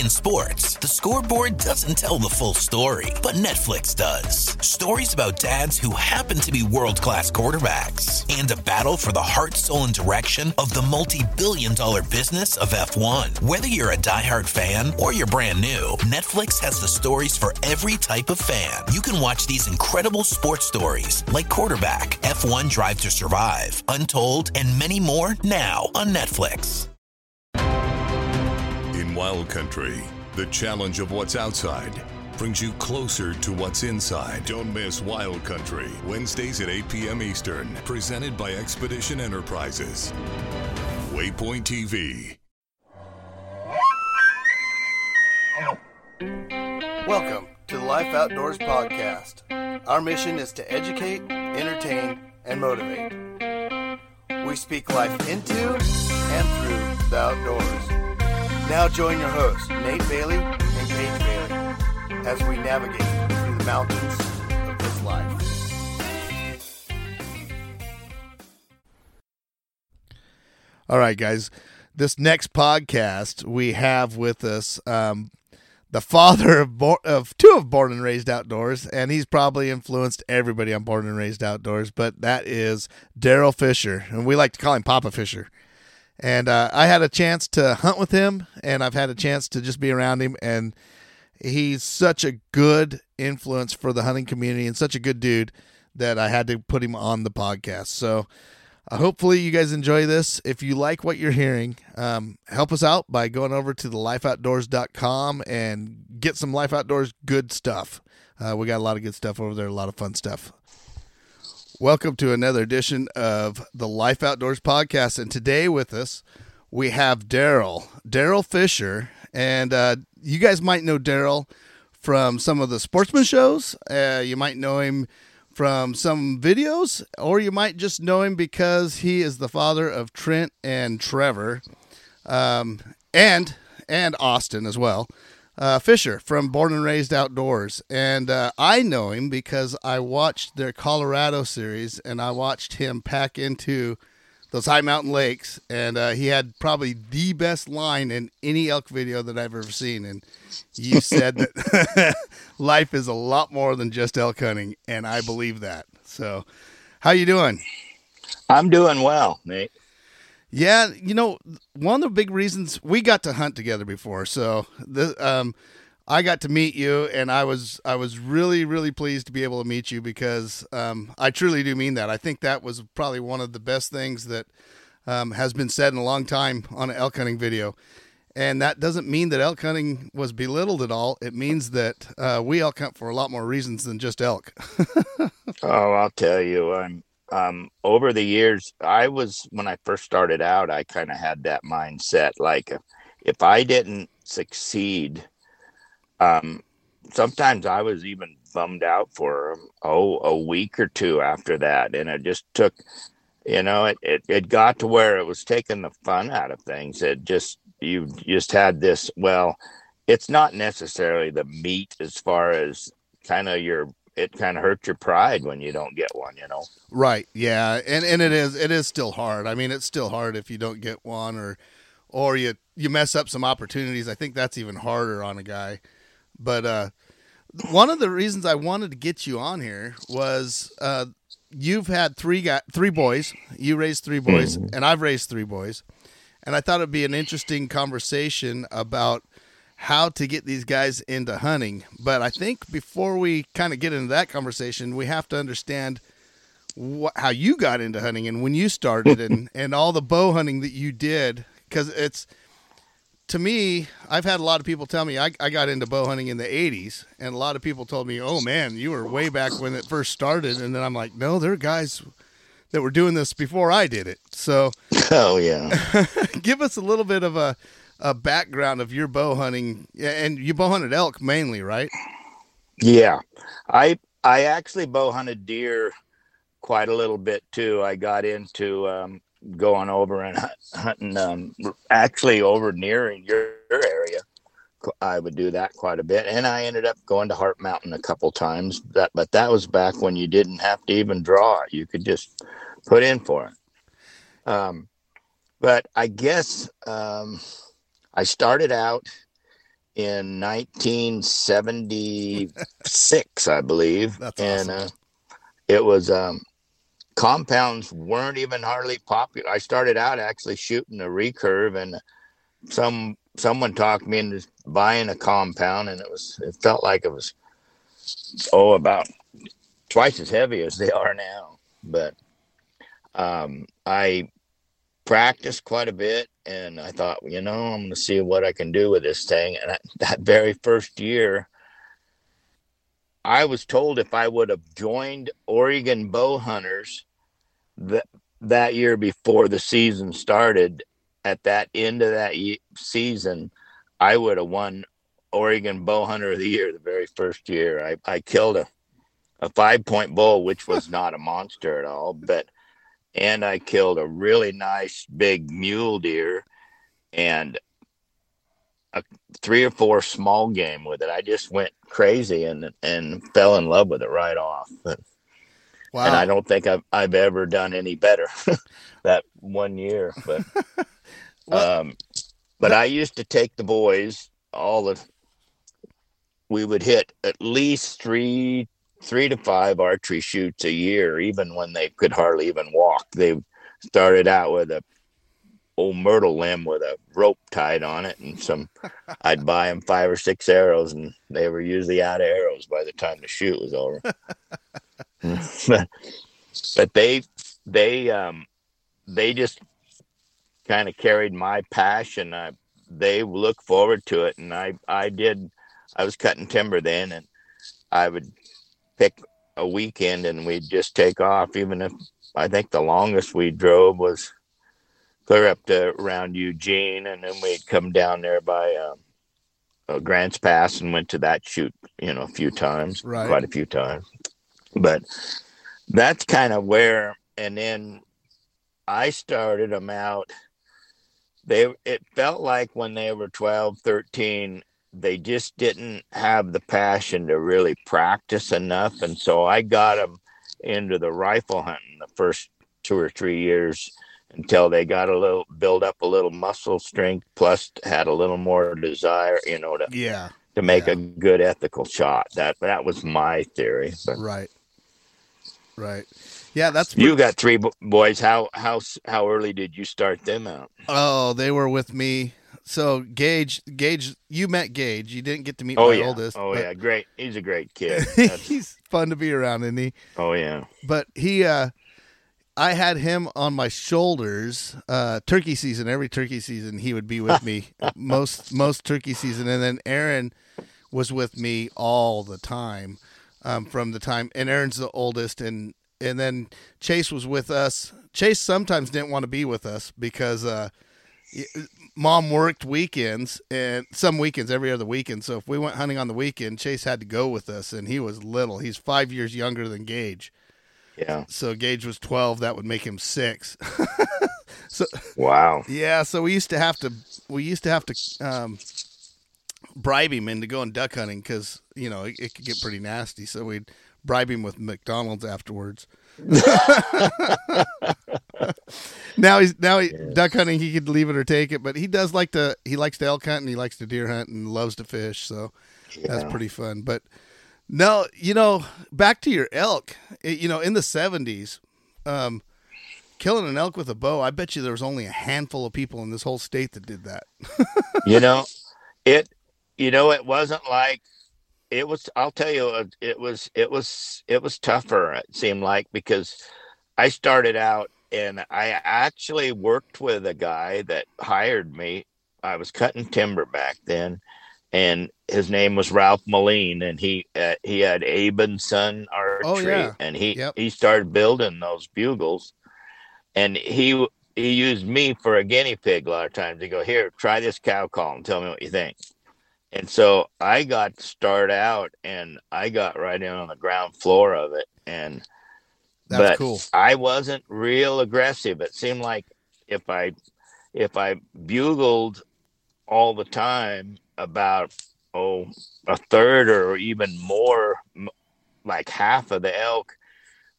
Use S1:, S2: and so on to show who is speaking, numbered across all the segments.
S1: In sports, the scoreboard doesn't tell the full story, but Netflix does. Stories about dads who happen to be world class quarterbacks and a battle for the heart, soul, and direction of the multi billion dollar business of F1. Whether you're a diehard fan or you're brand new, Netflix has the stories for every type of fan. You can watch these incredible sports stories like Quarterback, F1 Drive to Survive, Untold, and many more now on Netflix.
S2: Wild Country, the challenge of what's outside brings you closer to what's inside. Don't miss Wild Country, Wednesdays at 8 p.m. Eastern, presented by Expedition Enterprises. Waypoint TV.
S3: Welcome to the Life Outdoors Podcast. Our mission is to educate, entertain, and motivate. We speak life into and through the outdoors. Now join your hosts, Nate Bailey and Paige Bailey, as we navigate through the mountains of this life.
S4: All right, guys. This next podcast we have with us um, the father of, of two of Born and Raised Outdoors, and he's probably influenced everybody on Born and Raised Outdoors. But that is Darrell Fisher, and we like to call him Papa Fisher. And uh, I had a chance to hunt with him, and I've had a chance to just be around him. And he's such a good influence for the hunting community and such a good dude that I had to put him on the podcast. So uh, hopefully you guys enjoy this. If you like what you're hearing, um, help us out by going over to the lifeoutdoors.com and get some Life Outdoors good stuff. Uh, we got a lot of good stuff over there, a lot of fun stuff. Welcome to another edition of the Life Outdoors podcast. And today with us, we have Darrell, Darrell Fisher. And uh, you guys might know Darrell from some of the sportsman shows. Uh, you might know him from some videos, or you might just know him because he is the father of Trent and Trevor, um, and and Austin as well uh, Fisher from Born and Raised Outdoors. And uh, I know him because I watched their Colorado series and I watched him pack into those high mountain lakes. And uh, he had probably the best line in any elk video that I've ever seen. And you said that life is a lot more than just elk hunting. And I believe that. So, how you doing?
S5: I'm doing well, Nate.
S4: Yeah, you know, one of the big reasons we got to hunt together before, so the um, I got to meet you, and I was I was really really pleased to be able to meet you because um, I truly do mean that. I think that was probably one of the best things that um, has been said in a long time on an elk hunting video. And that doesn't mean that elk hunting was belittled at all. It means that uh, we elk hunt for a lot more reasons than just elk.
S5: oh, I'll tell you, I'm um, over the years, I was when I first started out, I kind of had that mindset. Like, if I didn't succeed, um, sometimes I was even bummed out for oh a week or two after that, and it just took, you know, it it, it got to where it was taking the fun out of things. It just you just had this. Well, it's not necessarily the meat as far as kind of your it kind of hurts your pride when you don't get one, you know.
S4: Right. Yeah. And and it is it is still hard. I mean, it's still hard if you don't get one or or you you mess up some opportunities. I think that's even harder on a guy. But uh one of the reasons I wanted to get you on here was uh you've had three got three boys. You raised three boys mm-hmm. and I've raised three boys. And I thought it'd be an interesting conversation about how to get these guys into hunting. But I think before we kind of get into that conversation, we have to understand what, how you got into hunting and when you started and, and all the bow hunting that you did. Because it's, to me, I've had a lot of people tell me I, I got into bow hunting in the 80s, and a lot of people told me, oh man, you were way back when it first started. And then I'm like, no, there are guys that were doing this before I did it. So,
S5: oh, yeah.
S4: give us a little bit of a, a background of your bow hunting, and you bow hunted elk mainly, right?
S5: Yeah, I I actually bow hunted deer quite a little bit too. I got into um, going over and hunting, um, actually over near in your area. I would do that quite a bit, and I ended up going to Heart Mountain a couple times. That, but that was back when you didn't have to even draw you could just put in for it. Um, but I guess um, I started out in 1976, I believe,
S4: That's
S5: and
S4: awesome.
S5: uh, it was um, compounds weren't even hardly popular. I started out actually shooting a recurve, and some someone talked me into buying a compound, and it was it felt like it was oh about twice as heavy as they are now. But um, I practiced quite a bit, and I thought, you know, I'm going to see what I can do with this thing. And I, that very first year, I was told if I would have joined Oregon bow hunters that that year before the season started, at that end of that season, I would have won Oregon bow hunter of the year the very first year. I, I killed a a five point bull, which was not a monster at all, but and I killed a really nice big mule deer and a, three or four small game with it. I just went crazy and and fell in love with it right off. But,
S4: Wow.
S5: And I don't think I've I've ever done any better that one year. But um, but I used to take the boys all the. We would hit at least three three to five archery shoots a year, even when they could hardly even walk. They started out with a old myrtle limb with a rope tied on it, and some. I'd buy them five or six arrows, and they were usually out of arrows by the time the shoot was over. but, but they they um they just kind of carried my passion. I, they look forward to it, and I I did. I was cutting timber then, and I would pick a weekend, and we'd just take off. Even if I think the longest we drove was clear up to around Eugene, and then we'd come down there by um, uh, Grants Pass and went to that shoot, you know, a few times,
S4: Right.
S5: quite a few times. But that's kind of where, and then I started them out. They it felt like when they were 12, 13, they just didn't have the passion to really practice enough, and so I got them into the rifle hunting the first two or three years until they got a little build up a little muscle strength plus had a little more desire you know to,
S4: yeah.
S5: to make
S4: Yeah.
S5: a good ethical shot that that was my theory but
S4: Right. Right. Yeah, that's
S5: you got three boys how how how early did you start them out
S4: Oh, they were with me. So Gage, Gage, you met Gage. You didn't get to meet
S5: oh
S4: my
S5: yeah
S4: oldest.
S5: oh yeah great he's a great kid
S4: he's fun to be around, isn't he?
S5: oh yeah
S4: But he, uh, I had him on my shoulders. Uh, turkey season, every turkey season, he would be with me most most turkey season, and then Aaron was with me all the time um, from the time. And Aaron's the oldest, and and then Chase was with us. Chase sometimes didn't want to be with us because uh, mom worked weekends and some weekends every other weekend. So if we went hunting on the weekend, Chase had to go with us, and he was little. He's five years younger than Gage.
S5: yeah
S4: So Gage was 12. That would make him six. so
S5: wow
S4: yeah, so we used to have to we used to have to um, bribe him into going duck hunting because you know it, it could get pretty nasty. So we'd bribe him with McDonald's afterwards. Now he's now he, duck hunting. He could leave it or take it, but he does like to he likes to elk hunt and he likes to deer hunt and loves to fish. So that's pretty fun. But no, you know, back to your elk. It- you know, in the seventies, um, killing an elk with a bow. I bet you there was only a handful of people in this whole state that did that.
S5: you know it you know it wasn't like it was i'll tell you uh, it was it was it was tougher it seemed like because i started out and i actually worked with a guy that hired me i was cutting timber back then and his name was ralph moline and he uh, he had abe and son archery
S4: Oh, yeah.
S5: and he
S4: Yep.
S5: he started building those bugles and he he used me for a guinea pig a lot of times. He go, here, try this cow call and tell me what you think. And so I got to start out and I got right in on the ground floor of it. And
S4: That's
S5: but
S4: cool.
S5: I wasn't real aggressive. It seemed like if I if I bugled all the time about oh a third or even more like half of the elk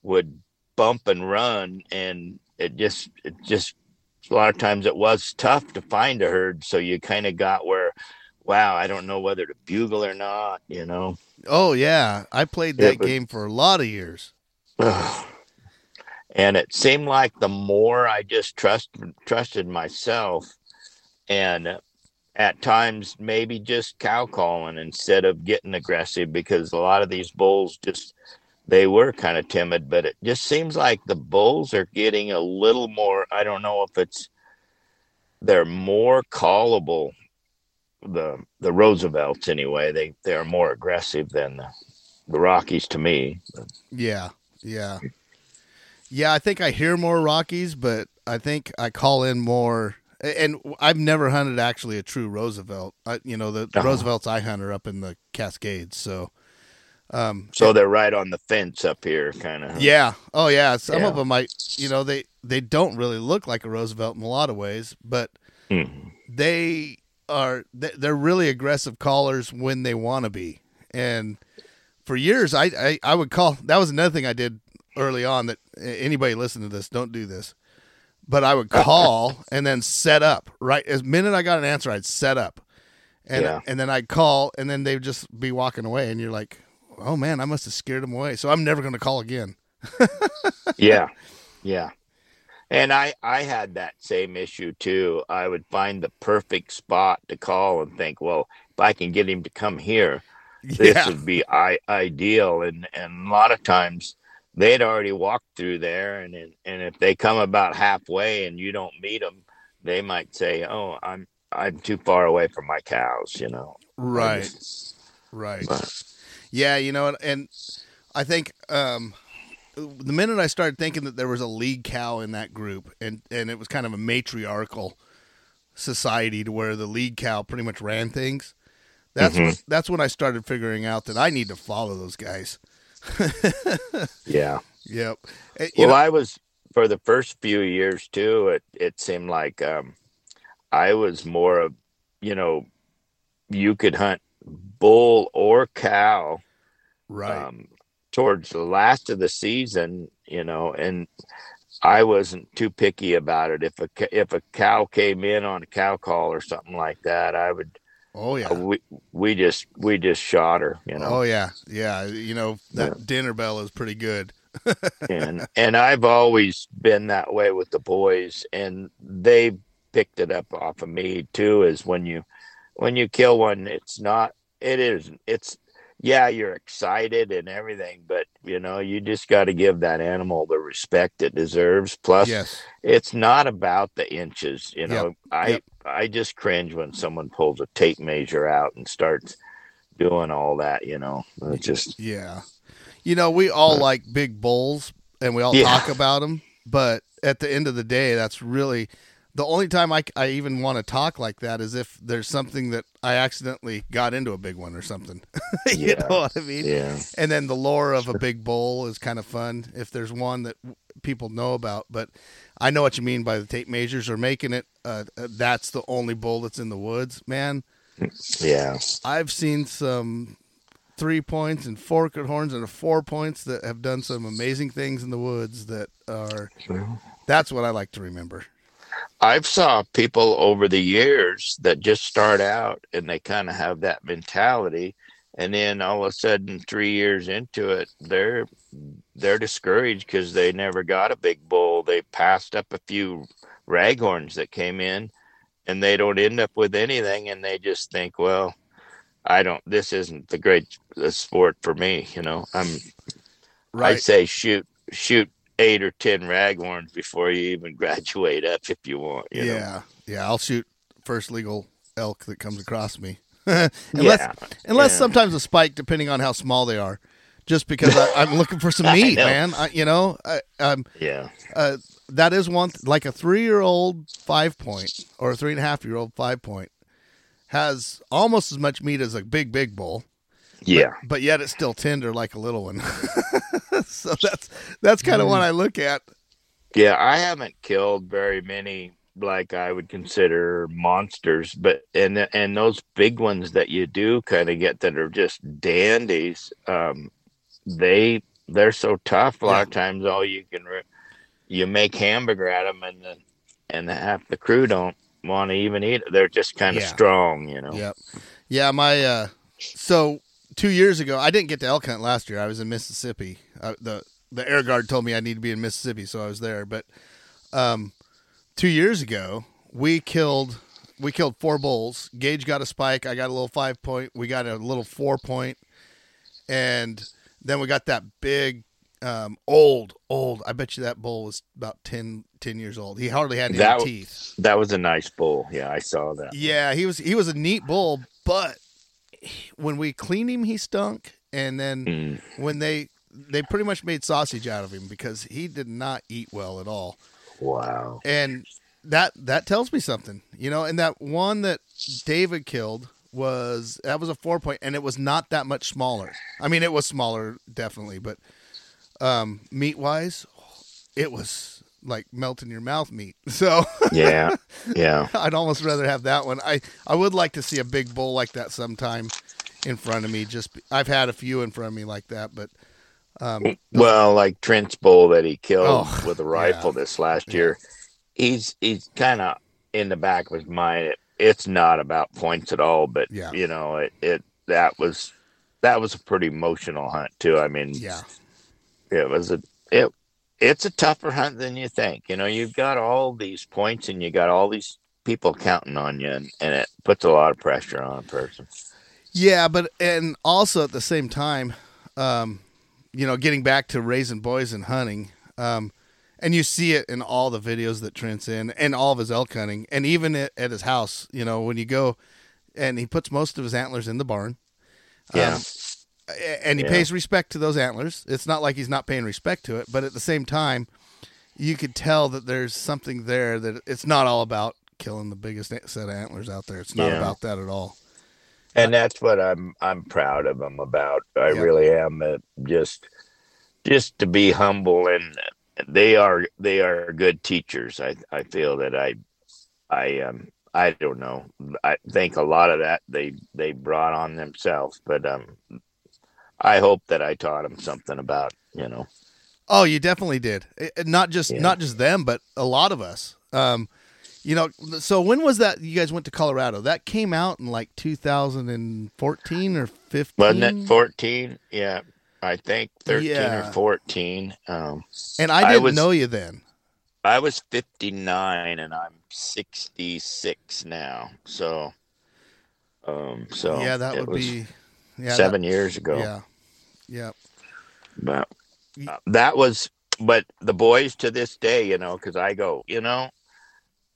S5: would bump and run and it just it just a lot of times it was tough to find a herd. So you kind of got where, wow, I don't know whether to bugle or not, you know?
S4: Oh yeah, I played that game for a lot of years.
S5: and it seemed like the more I just trust trusted myself, and at times maybe just cow calling instead of getting aggressive because a lot of these bulls just they were kind of timid, but it just seems like the bulls are getting a little more. I don't know if it's they're more callable. The the Roosevelts anyway. They they are more aggressive than the, the Rockies to me.
S4: Yeah, yeah, yeah. I think I hear more Rockies, but I think I call in more. And I've never hunted actually a true Roosevelt. I, you know the uh-huh. Roosevelts I hunt are up in the Cascades, so
S5: um, so they're right on the fence up here, kind of.
S4: Yeah. Oh, yeah. Some yeah. of them might, you know, they they don't really look like a Roosevelt in a lot of ways, but mm-hmm. they are they're really aggressive callers when they want to be. And for years, I, I I would call. That was another thing I did early on. That anybody listen to this, don't do this. But I would call and then set up. Right as minute I got an answer, I'd set up, and yeah. and then I'd call, and then they'd just be walking away, and you're like, oh man, I must have scared them away. So I'm never going to call again.
S5: yeah. Yeah. And I, I had that same issue too. I would find the perfect spot to call and think, well, if I can get him to come here, this yeah. would be I, ideal. And, and a lot of times they'd already walked through there. And, and if they come about halfway and you don't meet them, they might say, oh, I'm, I'm too far away from my cows, you know?
S4: Right. Just, right. But, yeah, you know, and I think um, the minute I started thinking that there was a lead cow in that group, and and it was kind of a matriarchal society to where the lead cow pretty much ran things. That's mm-hmm. when, that's when I started figuring out that I need to follow those guys.
S5: yeah.
S4: Yep.
S5: Eh, you well, know, I was for the first few years too. It it seemed like um, I was more of you know you could hunt bull or cow
S4: right um,
S5: towards the last of the season you know and i wasn't too picky about it. If a if a cow came in on a cow call or something like that i would
S4: oh yeah. uh,
S5: we we just we just shot her you know.
S4: Oh yeah. Yeah. You know that yeah. dinner bell is pretty good.
S5: And and i've always been that way with the boys and they picked it up off of me too is when you when you kill one it's not it is. It's yeah, you're excited and everything, but you know, you just got to give that animal the respect it deserves. Plus, yes. it's not about the inches. You know, yep. I yep. I just cringe when someone pulls a tape measure out and starts doing all that. You know, it's just
S4: yeah. You know, we all uh, like big bulls and we all yeah. talk about them, but at the end of the day, that's really the only time I, I even want to talk like that is if there's something that I accidentally got into a big one or something. you yeah. know what I mean?
S5: Yeah.
S4: And then the lore of a big bull is kind of fun if there's one that people know about. But I know what you mean by the tape measures or making it. Uh, uh, that's the only bull that's in the woods, man.
S5: Yeah.
S4: I've seen some three points and four horns and four points that have done some amazing things in the woods that are. That's what I like to remember.
S5: I've saw people over the years that just start out and they kind of have that mentality and then all of a sudden 3 years into it they're they're discouraged cuz they never got a big bull they passed up a few raghorns that came in and they don't end up with anything and they just think well I don't this isn't the great sport for me you know I'm right. I say shoot shoot eight or ten raghorns before you even graduate up if you want. You
S4: yeah,
S5: know?
S4: yeah. I'll shoot first legal elk that comes across me. unless yeah, unless yeah. sometimes a spike, depending on how small they are. Just because I, am looking for some meat, I man. I, you know, I, um,
S5: yeah.
S4: Uh, that is one like a three year old five point or a three and a half year old five point has almost as much meat as a big big bull.
S5: Yeah.
S4: But, but yet it's still tender like a little one. so that's that's kind of what mm. I look at.
S5: Yeah, I haven't killed very many like I would consider monsters, but and and those big ones that you do kind of get that are just dandies, um, they they're so tough. A lot yeah. of times, all you can re- you make hamburger at them, and then and half the crew don't want to even eat it. They're just kind of
S4: Yeah.
S5: strong, you know.
S4: Yep. Yeah, my uh so 2 years ago, I didn't get to elk hunt last year. I was in Mississippi. Uh, the the air guard told me I need to be in Mississippi, so I was there, but um 2 years ago, we killed we killed four bulls. Gage got a spike, I got a little 5 point, we got a little 4 point and then we got that big um old old I bet you that bull was about 10 10 years old. He hardly had any
S5: That
S4: teeth.
S5: That was a nice bull. Yeah, I saw that.
S4: Yeah, he was he was a neat bull, but when we cleaned him, he stunk. And then
S5: Mm.
S4: when they they pretty much made sausage out of him because he did not eat well at all.
S5: Wow.
S4: And that that tells me something, you know. And that one that David killed was that was a four point, and it was not that much smaller. I mean, it was smaller definitely, but um, meat wise, it was like melt in your mouth meat. So.
S5: Yeah. Yeah.
S4: I'd almost rather have that one. I I would like to see a big bull like that sometime in front of me. Just I've had a few in front of me like that, but um,
S5: Well, like Trent's bull that he killed
S4: Oh,
S5: with a rifle this last year, he's he's kind of in the back of his mind. It, it's not about points at all, but
S4: Yeah.
S5: you know, it, it that was that was a pretty emotional hunt too. I mean,
S4: yeah,
S5: it was a it it's a tougher hunt than you think. You know, you've got all these points and you got all these people counting on you, and, and it puts a lot of pressure on a person.
S4: yeah, but and also at the same time, um, you know, getting back to raising boys and hunting, um, and you see it in all the videos that Trent's in, and all of his elk hunting, and even at, at his house. You know, when you go, and he puts most of his antlers in the barn.
S5: Yeah.
S4: Um, and he
S5: Yeah.
S4: pays respect to those antlers. It's not like he's not paying respect to it, but at the same time, you could tell that there's something there that it's not all about killing the biggest set of antlers out there. It's not
S5: Yeah.
S4: about that at all.
S5: and that's what I'm I'm proud of them about. I
S4: Yeah.
S5: really am. Uh, just just to be humble and they are they are good teachers. I I feel that I I um I don't know. I think a lot of that they they brought on themselves, but um I hope that I taught them something about you know.
S4: Oh, you definitely did. It- it- not just
S5: Yeah.
S4: not just them, but a lot of us. Um, you know, so when was that? You guys went to Colorado. That came out in like 2014 or 15.
S5: Wasn't it fourteen? Yeah, I think thirteen
S4: Yeah.
S5: or fourteen. Um,
S4: And I
S5: I
S4: didn't
S5: was-
S4: know you then.
S5: I was 59 and I'm 66 now. So, um, so
S4: yeah, that would be yeah,
S5: seven years ago.
S4: Yeah, yeah.
S5: But uh, that was, but the boys to this day, you know, cause I go, you know,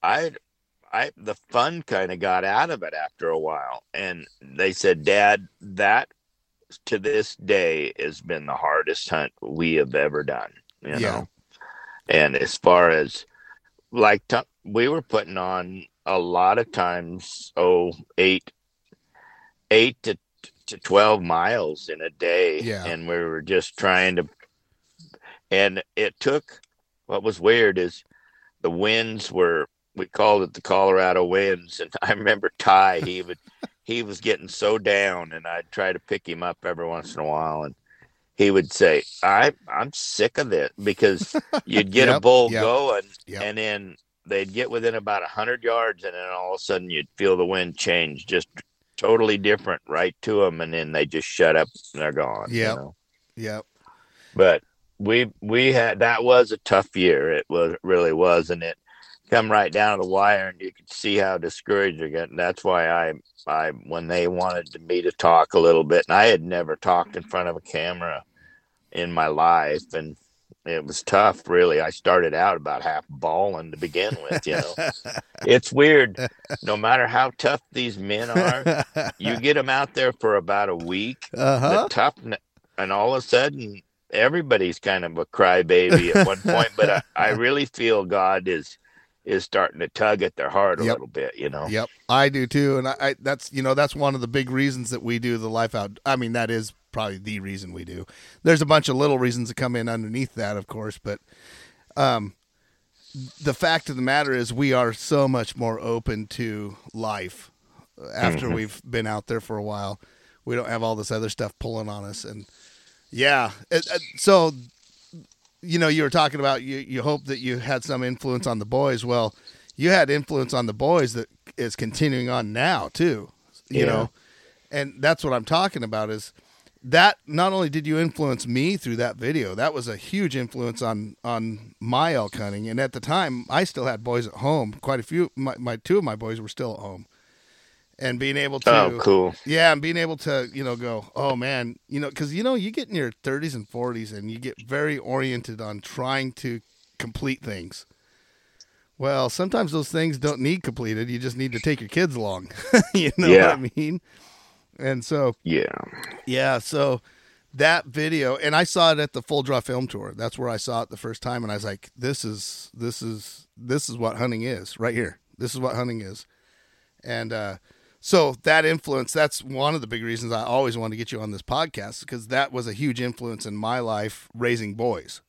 S5: I, I, the fun kind of got out of it after a while. And they said, dad, that to this day has been the hardest hunt we have ever done, you
S4: Yeah.
S5: know? And as far as like t- we were putting on a lot of times, oh, eight, eight to to twelve miles in a day,
S4: Yeah.
S5: and we were just trying to. And it took. What was weird is the winds were. We called it the Colorado winds, and I remember Ty. He would. he was getting so down, and I'd try to pick him up every once in a while, and he would say, "I I'm sick of it," because you'd get a bull
S4: yep,
S5: going,
S4: yep.
S5: and then they'd get within about a hundred yards, and then all of a sudden you'd feel the wind change, just totally different, right to them, and then they just shut up and they're gone. you
S4: Yep.
S5: know?
S4: Yep.
S5: But we we had that was a tough year. It was it really was, and it come right down to the wire, and you could see how discouraged you're getting. That's why I I when they wanted me to talk a little bit, and I had never talked in front of a camera in my life, and it was tough. Really, I started out about half bawling to begin with. You know, it's weird. No matter how tough these men are, you get them out there for about a week,
S4: uh huh.
S5: the tough and all of a sudden everybody's kind of a crybaby at one point but I, I really feel god is is starting to tug at their heart a
S4: Yep.
S5: little bit you know
S4: Yep, I do too, and I, I that's you know that's one of the big reasons that we do the life out. I mean, that is probably the reason we do. There's a bunch of little reasons that come in underneath that, of course, but um, the fact of the matter is we are so much more open to life after we've been out there for a while. We don't have all this other stuff pulling on us, and yeah, it, it- so you know you were talking about you you hope that you had some influence on the boys well you had influence on the boys that is continuing on now too. You
S5: Yeah.
S4: know, and that's what I'm talking about is that not only did you influence me through that video, that was a huge influence on on my elk hunting. And at the time, I still had boys at home. Quite a few, my, my two of my boys were still at home, and being able to,
S5: Oh, cool.
S4: yeah, and being able to, you know, go, oh man, you know, because you know, you get in your 30s and 40s, and you get very oriented on trying to complete things. Well, sometimes those things don't need completed. You just need to take your kids along. you know
S5: Yeah.
S4: what I mean? And so,
S5: Yeah.
S4: yeah, so that video, and I saw it at the Full Draw Film Tour. That's where I saw it the first time, and I was like, "This is this is this is what hunting is right here. This is what hunting is." And uh, so that influence, that's one of the big reasons I always wanted to get you on this podcast because that was a huge influence in my life raising boys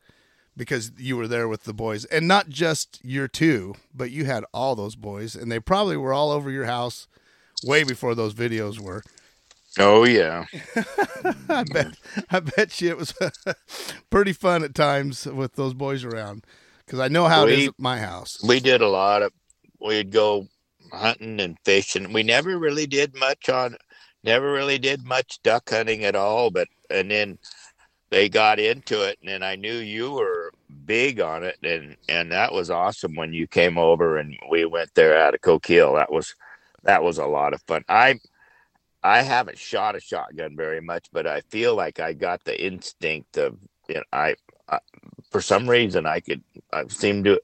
S4: because you were there with the boys and not just your two, but you had all those boys and they probably were all over your house way before those videos were.
S5: Oh yeah.
S4: I bet I bet you it was pretty fun at times with those boys around because I know how it is at my house.
S5: We did a lot of. We'd go hunting and fishing. We never really did much on. Never really did much duck hunting at all. But and then they got into it, and then I knew you were big on it, and and that was awesome when you came over and we went there out of Coquille. That was that was a lot of fun. I I haven't shot a shotgun very much, but I feel like I got the instinct of you know I, I for some reason I could I seem to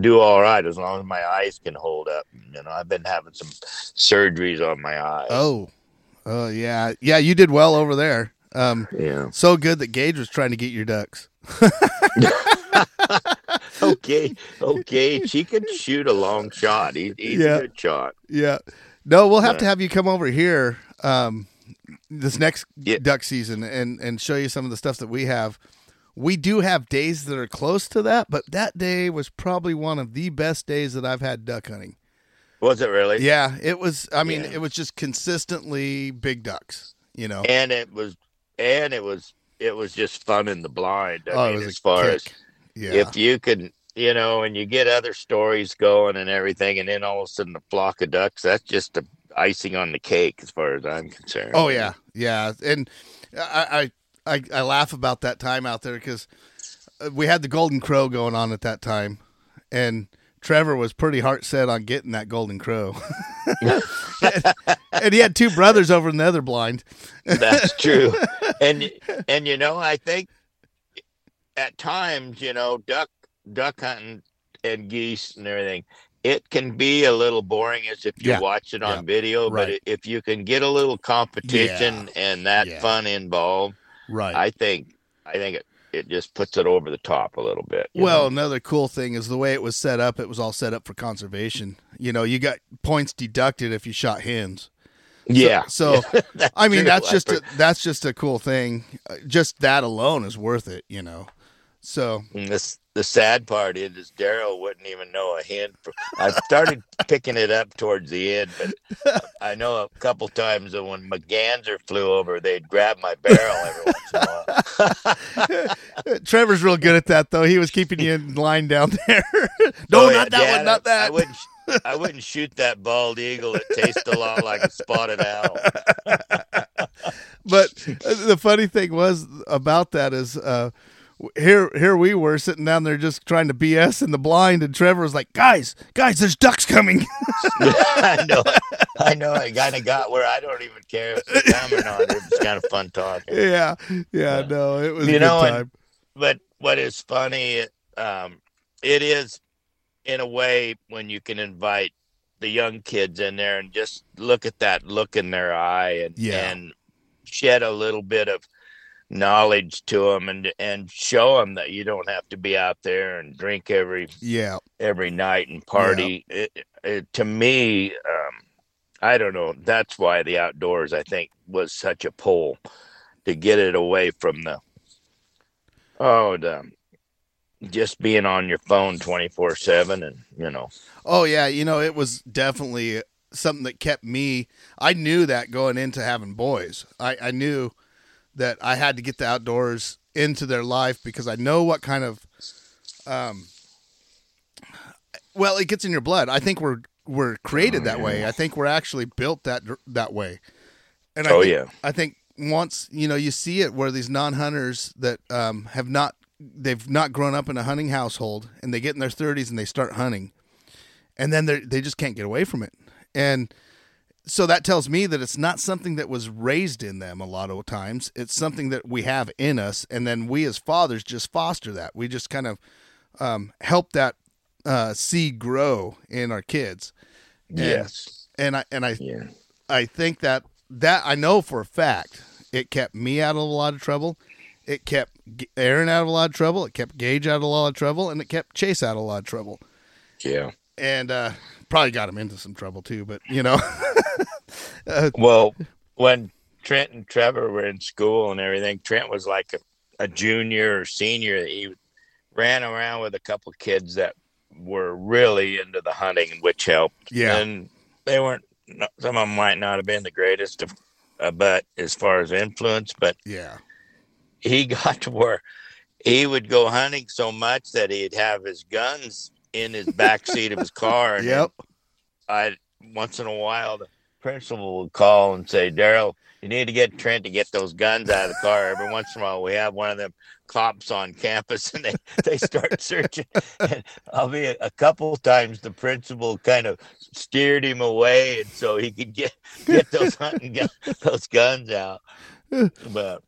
S5: do all right as long as my eyes can hold up. You know, I've been having some surgeries on my eyes.
S4: Oh, oh yeah, yeah. You did well over there. Um,
S5: yeah.
S4: so good that Gage was trying to get your ducks.
S5: Okay, okay. She can shoot a long shot. He, he's
S4: Yeah.
S5: a good shot.
S4: Yeah. No, we'll have
S5: Yeah.
S4: to have you come over here um, this next
S5: Yeah.
S4: duck season and and show you some of the stuff that we have. We do have days that are close to that, but that day was probably one of the best days that I've had duck hunting.
S5: Was it really?
S4: Yeah, it was. I mean,
S5: Yeah.
S4: it was just consistently big ducks. You know.
S5: And it was, and it was, it was just fun in the blind. I
S4: oh, it
S5: mean,
S4: was
S5: as far
S4: kick.
S5: as
S4: yeah.
S5: if you can, you know, and you get other stories going and everything, and then all of a sudden the flock of ducks, that's just the icing on the cake, as far as I'm concerned.
S4: Oh yeah, yeah, and I I I, I laugh about that time out there because uh, we had the golden crow going on at that time, and Trevor was pretty heart set on getting that golden crow, and he had two brothers over in the other blind.
S5: That's true. and and you know, I think at times, you know, duck duck hunting and geese and everything, it can be a little boring as if you
S4: Yeah.
S5: watch it on
S4: Yeah.
S5: video.
S4: Right.
S5: But if you can get a little competition and that
S4: Yeah.
S5: fun involved,
S4: Right.
S5: I think I think it, it just puts it over the top a little bit.
S4: well,
S5: know?
S4: another cool thing is the way it was set up. It was all set up for conservation. You know, you got points deducted if you shot hens.
S5: yeah.
S4: So,
S5: That's
S4: I mean,
S5: true.
S4: that's just a, that's just a cool thing. Uh, Just that alone is worth it. You know. So
S5: And this the sad part is, is Darrell wouldn't even know a hint. For, I started picking it up towards the end, but I know a couple times that when merganser flew over, they'd grab my barrel every once in a while.
S4: Trevor's real good at that, though. He was keeping you in line down there. no,
S5: Oh, yeah,
S4: not that
S5: Dad,
S4: one, not that.
S5: I wouldn't. I wouldn't shoot that bald eagle. It tastes a lot like a spotted owl.
S4: but uh, the funny thing was about that is uh, here here we were sitting down there just trying to BS in the blind, and Trevor was like, "Guys, guys, there's ducks coming."
S5: I know. I know. I kind of got where I don't even care if they come or not. It was kind of fun talking.
S4: yeah, yeah, no, it was
S5: You
S4: a good
S5: know, and- but what is funny um it is in a way when you can invite the young kids in there and just look at that look in their eye and
S4: Yeah.
S5: and shed a little bit of knowledge to them and and show them that you don't have to be out there and drink every
S4: Yeah,
S5: every night and party. It, it, to me um i don't know. That's why the outdoors i think was such a pull to get it away from the oh the just being on your phone 24 7 and you know.
S4: Oh yeah, you know it was definitely something that kept me. I knew that going into having boys, I, I knew that I had to get the outdoors into their life because I know what kind of, um, Well, it gets in your blood. I think we're we're created
S5: Oh,
S4: that way. I think we're actually built that that way. And I
S5: Oh,
S4: think,
S5: yeah.
S4: I think once you know you see it where these non-hunters that um, have not they've not grown up in a hunting household and they get in their 30s and they start hunting and then they they just can't get away from it. And so that tells me that it's not something that was raised in them a lot of times. It's something that we have in us, and then we as fathers just foster that. We just kind of um, help that uh, seed grow in our kids. And-
S5: Yes.
S4: and I and I
S5: Yeah.
S4: I think that that I know for a fact it kept me out of a lot of trouble. It kept Aaron out of a lot of trouble. It kept Gage out of a lot of trouble, and it kept Chase out of a lot of trouble.
S5: Yeah.
S4: And uh, probably got him into some trouble too. But you know,
S5: Well, when Trent and Trevor were in school and everything, Trent was like a, a junior or senior. He ran around with a couple kids that were really into the hunting, which helped.
S4: Yeah.
S5: And they weren't, some of them might not have been the greatest of, uh, but as far as influence, but
S4: yeah,
S5: he got to where he would go hunting so much that he'd have his guns in his back seat of his car. And
S4: yep,
S5: I once in a while the principal would call and say, Darrell, you need to get Trent to get those guns out of the car. Every once in a while we have one of them cops on campus and they, they start searching. And I'll be a, a couple times the principal kind of steered him away and so he could get get those hunting gun, those guns out. But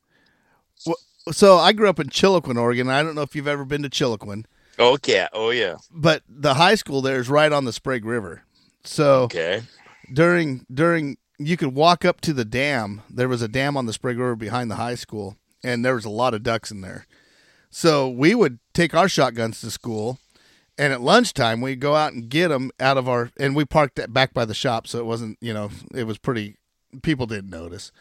S4: So I grew up in Chiloquin, Oregon. I don't know if you've ever been to Chiloquin,
S5: okay, oh yeah.
S4: but the high school there is right on the Sprague River. So
S5: Okay.
S4: during during you could walk up to the dam. There was a dam on the Sprague River behind the high school, and there was a lot of ducks in there. So we would take our shotguns to school, and at lunchtime we'd go out and get them out of our. And we parked that back by the shop, so it wasn't you know it was pretty. People didn't notice,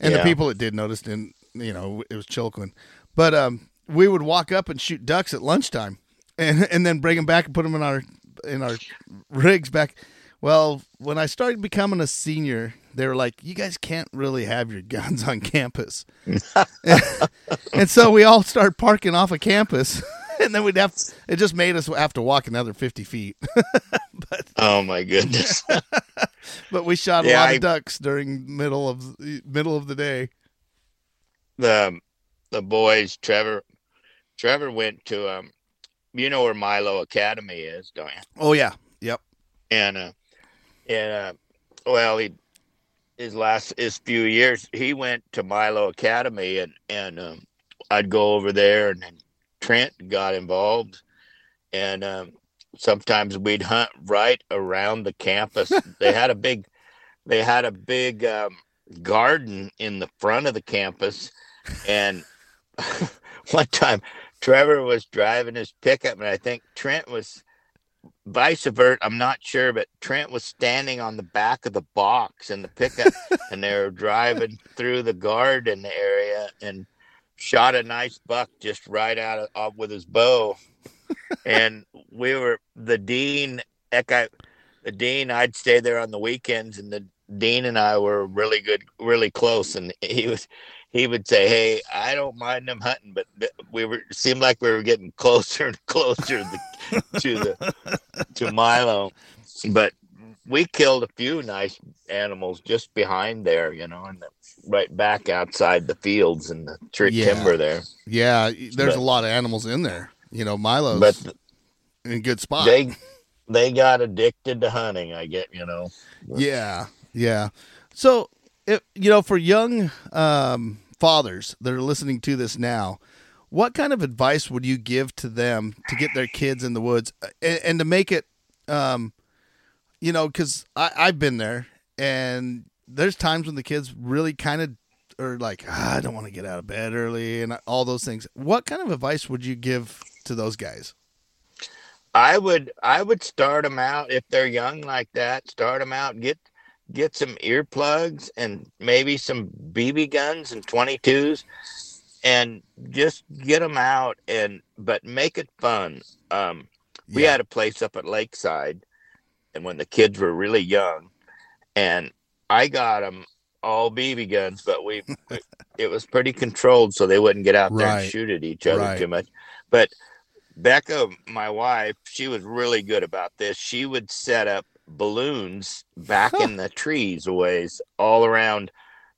S4: and the people that did notice didn't. You know it was Chiloquin, but um we would walk up and shoot ducks at lunchtime, and and then bring them back and put them in our in our rigs back. Well, when I started becoming a senior, they were like, "You guys can't really have your guns on campus," and so we all started parking off of campus, and then we'd have. It just made us have to walk another fifty feet,
S5: Oh my goodness.
S4: but we shot a
S5: Yeah,
S4: lot
S5: I-
S4: of ducks during middle of middle of the day.
S5: the the boys Trevor Trevor went to um you know where Milo Academy is, don't you?
S4: Oh yeah, yep,
S5: And uh and uh well he his last his few years he went to Milo Academy and and um I'd go over there and then Trent got involved and um sometimes we'd hunt right around the campus. they had a big they had a big um garden in the front of the campus and one time Trevor was driving his pickup and I think Trent was vice versa. I'm not sure, but Trent was standing on the back of the box in the pickup and they were driving through the garden area and shot a nice buck just right out of off with his bow. and we were the dean the dean I'd stay there on the weekends and the dean and I were really good really close and he was he would say, "Hey, I don't mind them hunting, but we were seemed like we were getting closer and closer to the, to the to Milo." But we killed a few nice animals just behind there, you know, and right back outside the fields and the tree
S4: Yeah.
S5: timber there.
S4: yeah. There's a lot of animals in there. You know, Milo's
S5: But
S4: in a good spot.
S5: they they got addicted to hunting. I get, you know.
S4: Yeah, yeah. So, if, you know, for young um, fathers that are listening to this now, what kind of advice would you give to them to get their kids in the woods uh, and, and to make it, um, you know, because I've been there, and there's times when the kids really kind of are like, ah, I don't want to get out of bed early, and all those things. What kind of advice would you give to those guys?
S5: I would I would start them out if they're young like that. Start them out. Get get some earplugs and maybe some BB guns and 22s, and just get them out and but make it fun. Um, we
S4: Yeah.
S5: had a place up at Lakeside, and when the kids were really young, and I got them all BB guns, but we it was pretty controlled, so they wouldn't get out there
S4: Right.
S5: and shoot at each other
S4: Right.
S5: too much. But Becca, my wife, she was really good about this. She would set up balloons back in the trees a ways all around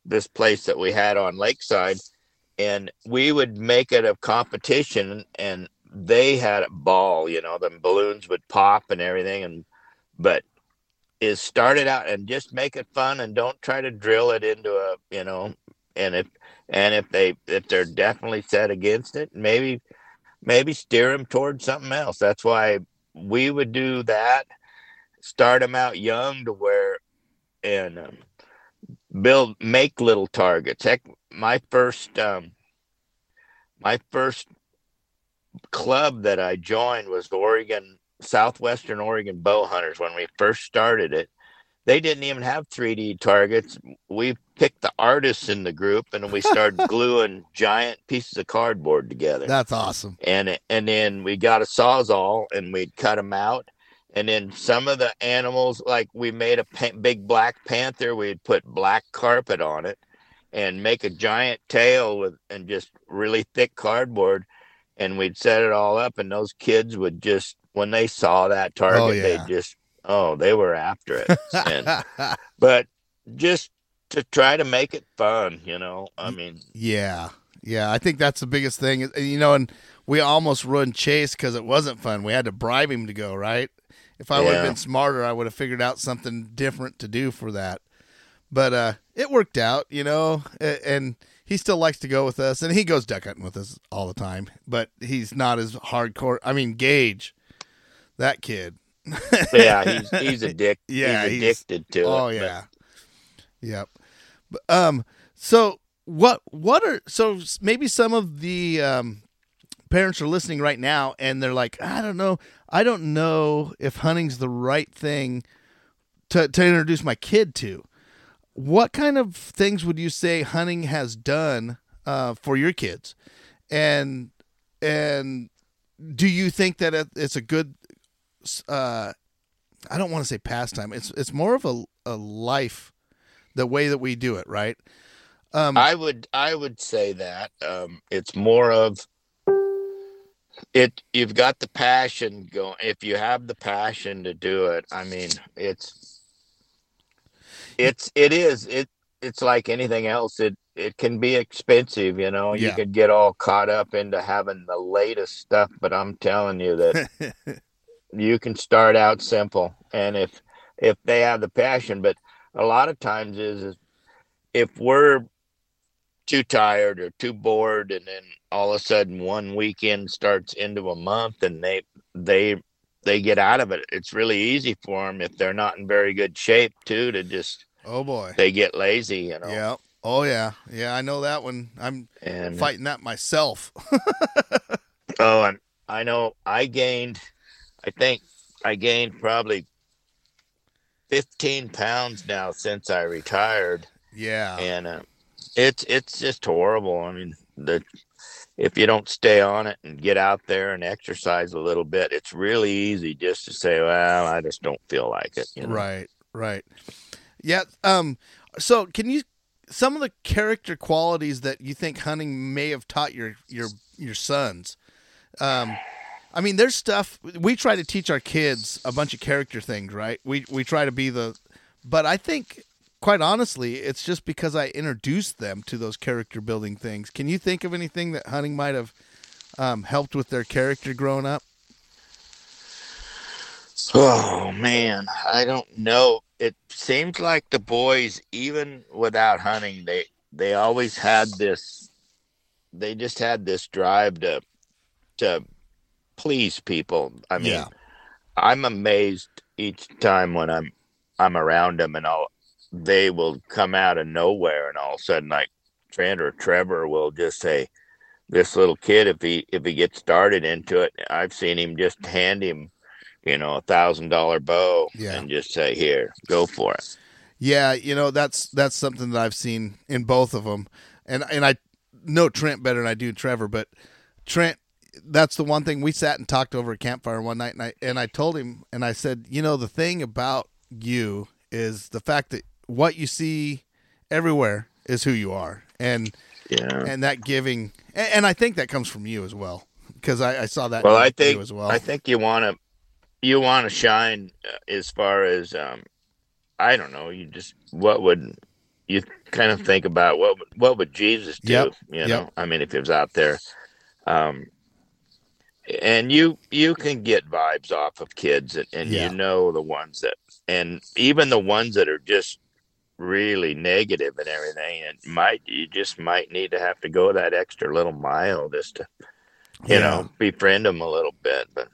S5: this place that we had on Lakeside. And we would make it a competition and they had a ball, you know, the balloons would pop and everything. And, but is started out and just make it fun and don't try to drill it into a, you know, and if, and if they, if they're definitely set against it, maybe, maybe steer them towards something else. That's why we would do that start them out young to where and um, build make little targets. Heck my first um, my first club that i joined was the oregon southwestern oregon bow hunters when we first started it. They didn't even have 3d targets. We picked the artists in the group and we started gluing giant pieces of cardboard together.
S4: That's awesome.
S5: and and then we got a sawzall and we'd cut them out and then some of the animals like we made a pa- big black panther we'd put black carpet on it and make a giant tail with and just really thick cardboard and we'd set it all up and those kids would just when they saw that oh, target
S4: Oh, yeah.
S5: they just oh they were after it and, but just to try to make it fun you know i mean
S4: yeah, yeah. I think that's the biggest thing. You know, and we almost ruined Chase because it wasn't fun. We had to bribe him to go. Right. If I would have been smarter, I would have figured out something different to do for that. But uh, it worked out, you know, and he still likes to go with us, and he goes duck hunting with us all the time. But he's not as hardcore. I mean, Gage, that kid.
S5: yeah he's he's addicted
S4: Yeah,
S5: he's
S4: he's-
S5: addicted to
S4: oh
S5: it but-
S4: yeah, yep. But, um, so what? What are so maybe some of the um parents are listening right now, and they're like, I don't know, I don't know if hunting's the right thing to to introduce my kid to. What kind of things would you say hunting has done uh, for your kids, and and do you think that it's a good uh, I don't want to say pastime. It's it's more of a a life, the way that we do it, right? Um,
S5: I would I would say that um, it's more of it. You've got the passion going. If you have the passion to do it, I mean, it's it's it is it. It's like anything else. It it can be expensive. You know, you
S4: Yeah.
S5: could get all caught up into having the latest stuff. But I'm telling you that you can start out simple, and if if they have the passion, but a lot of times is, is if we're too tired or too bored and then all of a sudden one weekend starts into a month and they they they get out of it it's really easy for them if they're not in very good shape too to just
S4: oh boy,
S5: they get lazy you know
S4: yeah, oh yeah, yeah. I know that one. I'm
S5: and
S4: fighting that myself.
S5: oh and i know i gained i think i gained probably 15 pounds now since i retired
S4: yeah,
S5: and uh, it's it's just horrible. I mean, the if you don't stay on it and get out there and exercise a little bit, it's really easy just to say, "Well, I just don't feel like it." You know?
S4: right, right. Yeah. Um. So, can you some of the character qualities that you think hunting may have taught your your your sons? Um. I mean, there's stuff we try to teach our kids a bunch of character things, right? We we try to be the, but I think, quite honestly, it's just because I introduced them to those character building things. Can you think of anything that hunting might have um, helped with their character growing up?
S5: Oh man, I don't know. It seems like the boys, even without hunting, they they always had this. They just had this drive to to please people. I mean,
S4: Yeah.
S5: I'm amazed each time when I'm I'm around them, and all they will come out of nowhere, and all of a sudden, like Trent or Trevor will just say, "This little kid, if he if he gets started into it, I've seen him just hand him." you know, a thousand dollar bow
S4: Yeah.
S5: and just say, here, go for it.
S4: Yeah, you know that's that's something that I've seen in both of them, and and I know Trent better than I do Trevor, but Trent, that's the one thing we sat and talked over a campfire one night, and I and I told him, and I said, you know, the thing about you is the fact that what you see everywhere is who you are, and
S5: Yeah.
S4: and that giving, and, and I think that comes from you as well, because I, I saw that.
S5: Well, I think
S4: as well.
S5: I think you want to you want to shine uh, as far as um, I don't know. You just what would you kind of think about what would, what would Jesus do?
S4: Yep,
S5: You
S4: yep.
S5: know, I mean, if he was out there, um, and you you can get vibes off of kids, and, and
S4: Yeah.
S5: you know the ones that, and even the ones that are just really negative and everything. It might you just might need to have to go that extra little mile just to you
S4: Yeah.
S5: know befriend them a little bit, but.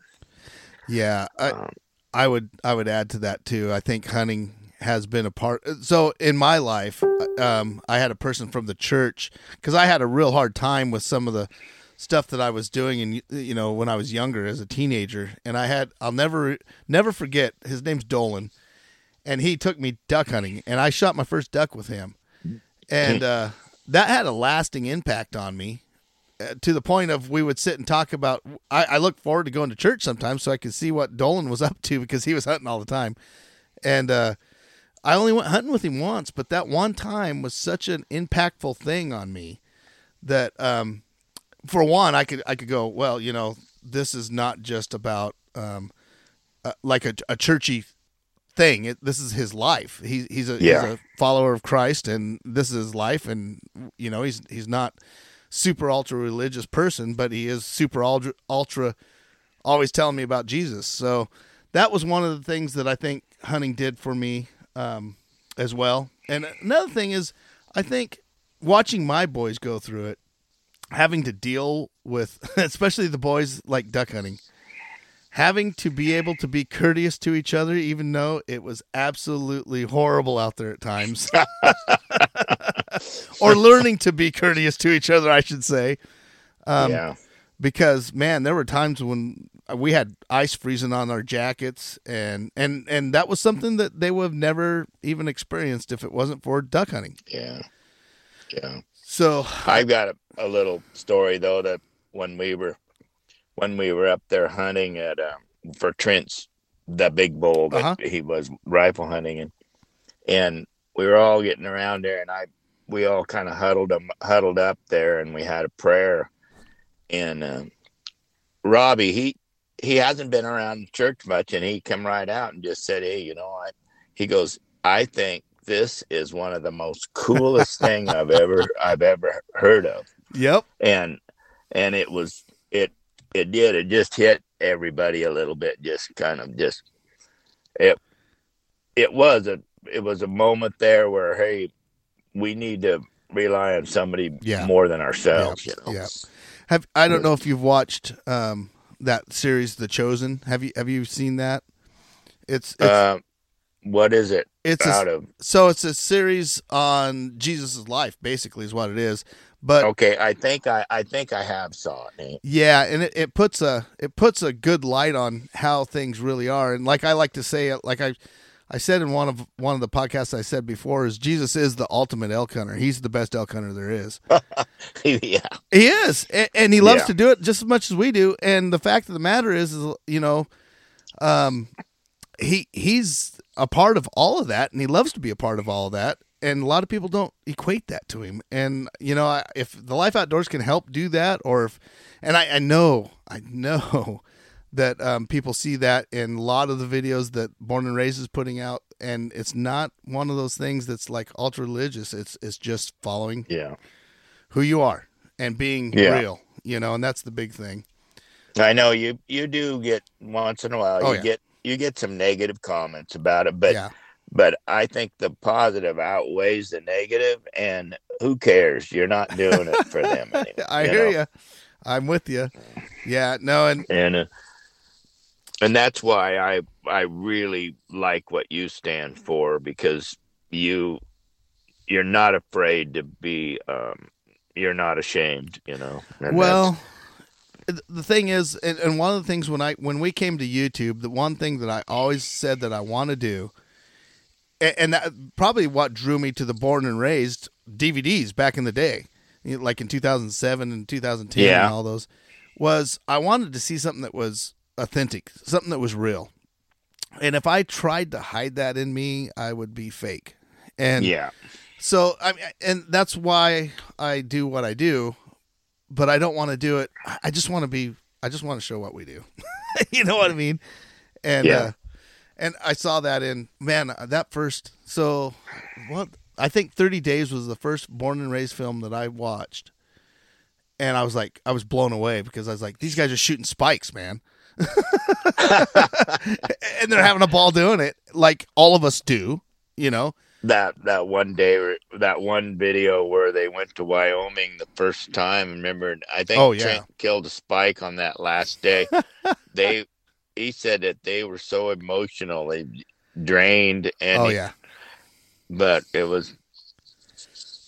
S4: yeah, I,
S5: Um,
S4: I would I would add to that too. I think hunting has been a part. So in my life, um, I had a person from the church because I had a real hard time with some of the stuff that I was doing, and you know when I was younger as a teenager, and I had I'll never never forget. His name's Dolan, and he took me duck hunting, and I shot my first duck with him, and uh, that had a lasting impact on me uh, to the point of we would sit and talk about. I, I looked forward to going to church sometimes so I could see what Dolan was up to because he was hunting all the time, and uh, I only went hunting with him once, but that one time was such an impactful thing on me that, um, for one, I could I could go well. You know, this is not just about um, uh, like a, a churchy thing. It, this is his life. He, he's a
S5: Yeah.
S4: he's a follower of Christ, and this is his life. And you know, he's he's not super ultra religious person, but he is super ultra ultra always telling me about Jesus. So that was one of the things that I think hunting did for me um, as well. And another thing is, I think watching my boys go through it, having to deal with, especially the boys like duck hunting, having to be able to be courteous to each other, even though it was absolutely horrible out there at times, or learning to be courteous to each other, I should say Um,
S5: yeah.
S4: because man, there were times when we had ice freezing on our jackets, and and and that was something that they would have never even experienced if it wasn't for duck hunting.
S5: Yeah. Yeah.
S4: So
S5: I've got a, a little story though that when we were when we were up there hunting at um, for Trent's the big bull that
S4: Uh-huh.
S5: he was rifle hunting and and we were all getting around there and I we all kind of huddled um, huddled up there and we had a prayer. And um, Robbie he he hasn't been around church much and he come right out and just said hey you know I he goes I think this is one of the most coolest thing I've ever I've ever heard of.
S4: Yep,
S5: and and it was it did it just hit everybody a little bit just kind of just it it was a it was a moment there where hey we need to rely on somebody
S4: Yeah.
S5: more than ourselves
S4: Yeah.
S5: you know
S4: Yeah. have I don't know if you've watched um, that series, The Chosen. Have you have you seen that? It's it's
S5: uh, what is it
S4: it's a,
S5: of
S4: so it's a series on Jesus' life, basically, is what it is. But
S5: okay i think i i think i have saw it Nate.
S4: Yeah, and it, it puts a it puts a good light on how things really are. And like I like to say, like I I said in one of one of the podcasts I said before, is Jesus is the ultimate elk hunter. He's the best elk hunter there is.
S5: yeah
S4: He is, and, and he loves
S5: Yeah.
S4: to do it just as much as we do. And the fact of the matter is, is you know, um, he he's a part of all of that, and he loves to be a part of all of that. And a lot of people don't equate that to him. And you know, I- if the life outdoors can help do that, or if, and I, I know, I know that um, people see that in a lot of the videos that Born and Raised is putting out, and it's not one of those things that's like ultra religious. It's it's just following
S5: yeah
S4: who you are and being
S5: Yeah.
S4: real, you know, and that's the big thing.
S5: I know you you do get once in a while
S4: Oh,
S5: you
S4: yeah.
S5: get you get some negative comments about it, but
S4: yeah.
S5: But I think the positive outweighs the negative, and who cares? You're not doing it for them anyway.
S4: I
S5: you
S4: hear
S5: know?
S4: you. I'm with you. Yeah, no, and
S5: and uh, and that's why I I really like what you stand for because you you're not afraid to be um you're not ashamed, you know. And
S4: well, the thing is, and, and one of the things when I when we came to YouTube, the one thing that I always said that I want to do, and, and that probably what drew me to the Born and Raised DVDs back in the day, like in 2007 and 2010
S5: Yeah.
S4: and all those, was I wanted to see something that was authentic, something that was real. And if I tried to hide that in me, I would be fake. And
S5: yeah,
S4: So I mean, and that's why I do what I do, but I don't want to do it. I just want to be I just want to show what we do. you know what I mean? And
S5: Yeah.
S4: uh, and I saw that in man uh, that first. So what? I think Thirty Days was the first born and raised film that I watched, and I was like, I was blown away because I was like, these guys are shooting spikes, man. and they're having a ball doing it like all of us do, you know.
S5: that that one day that one video where they went to Wyoming the first time. Remember, I think
S4: Oh, yeah.
S5: Trent killed a spike on that last day. they he said that they were so emotionally drained, and
S4: oh
S5: he-
S4: yeah,
S5: but it was.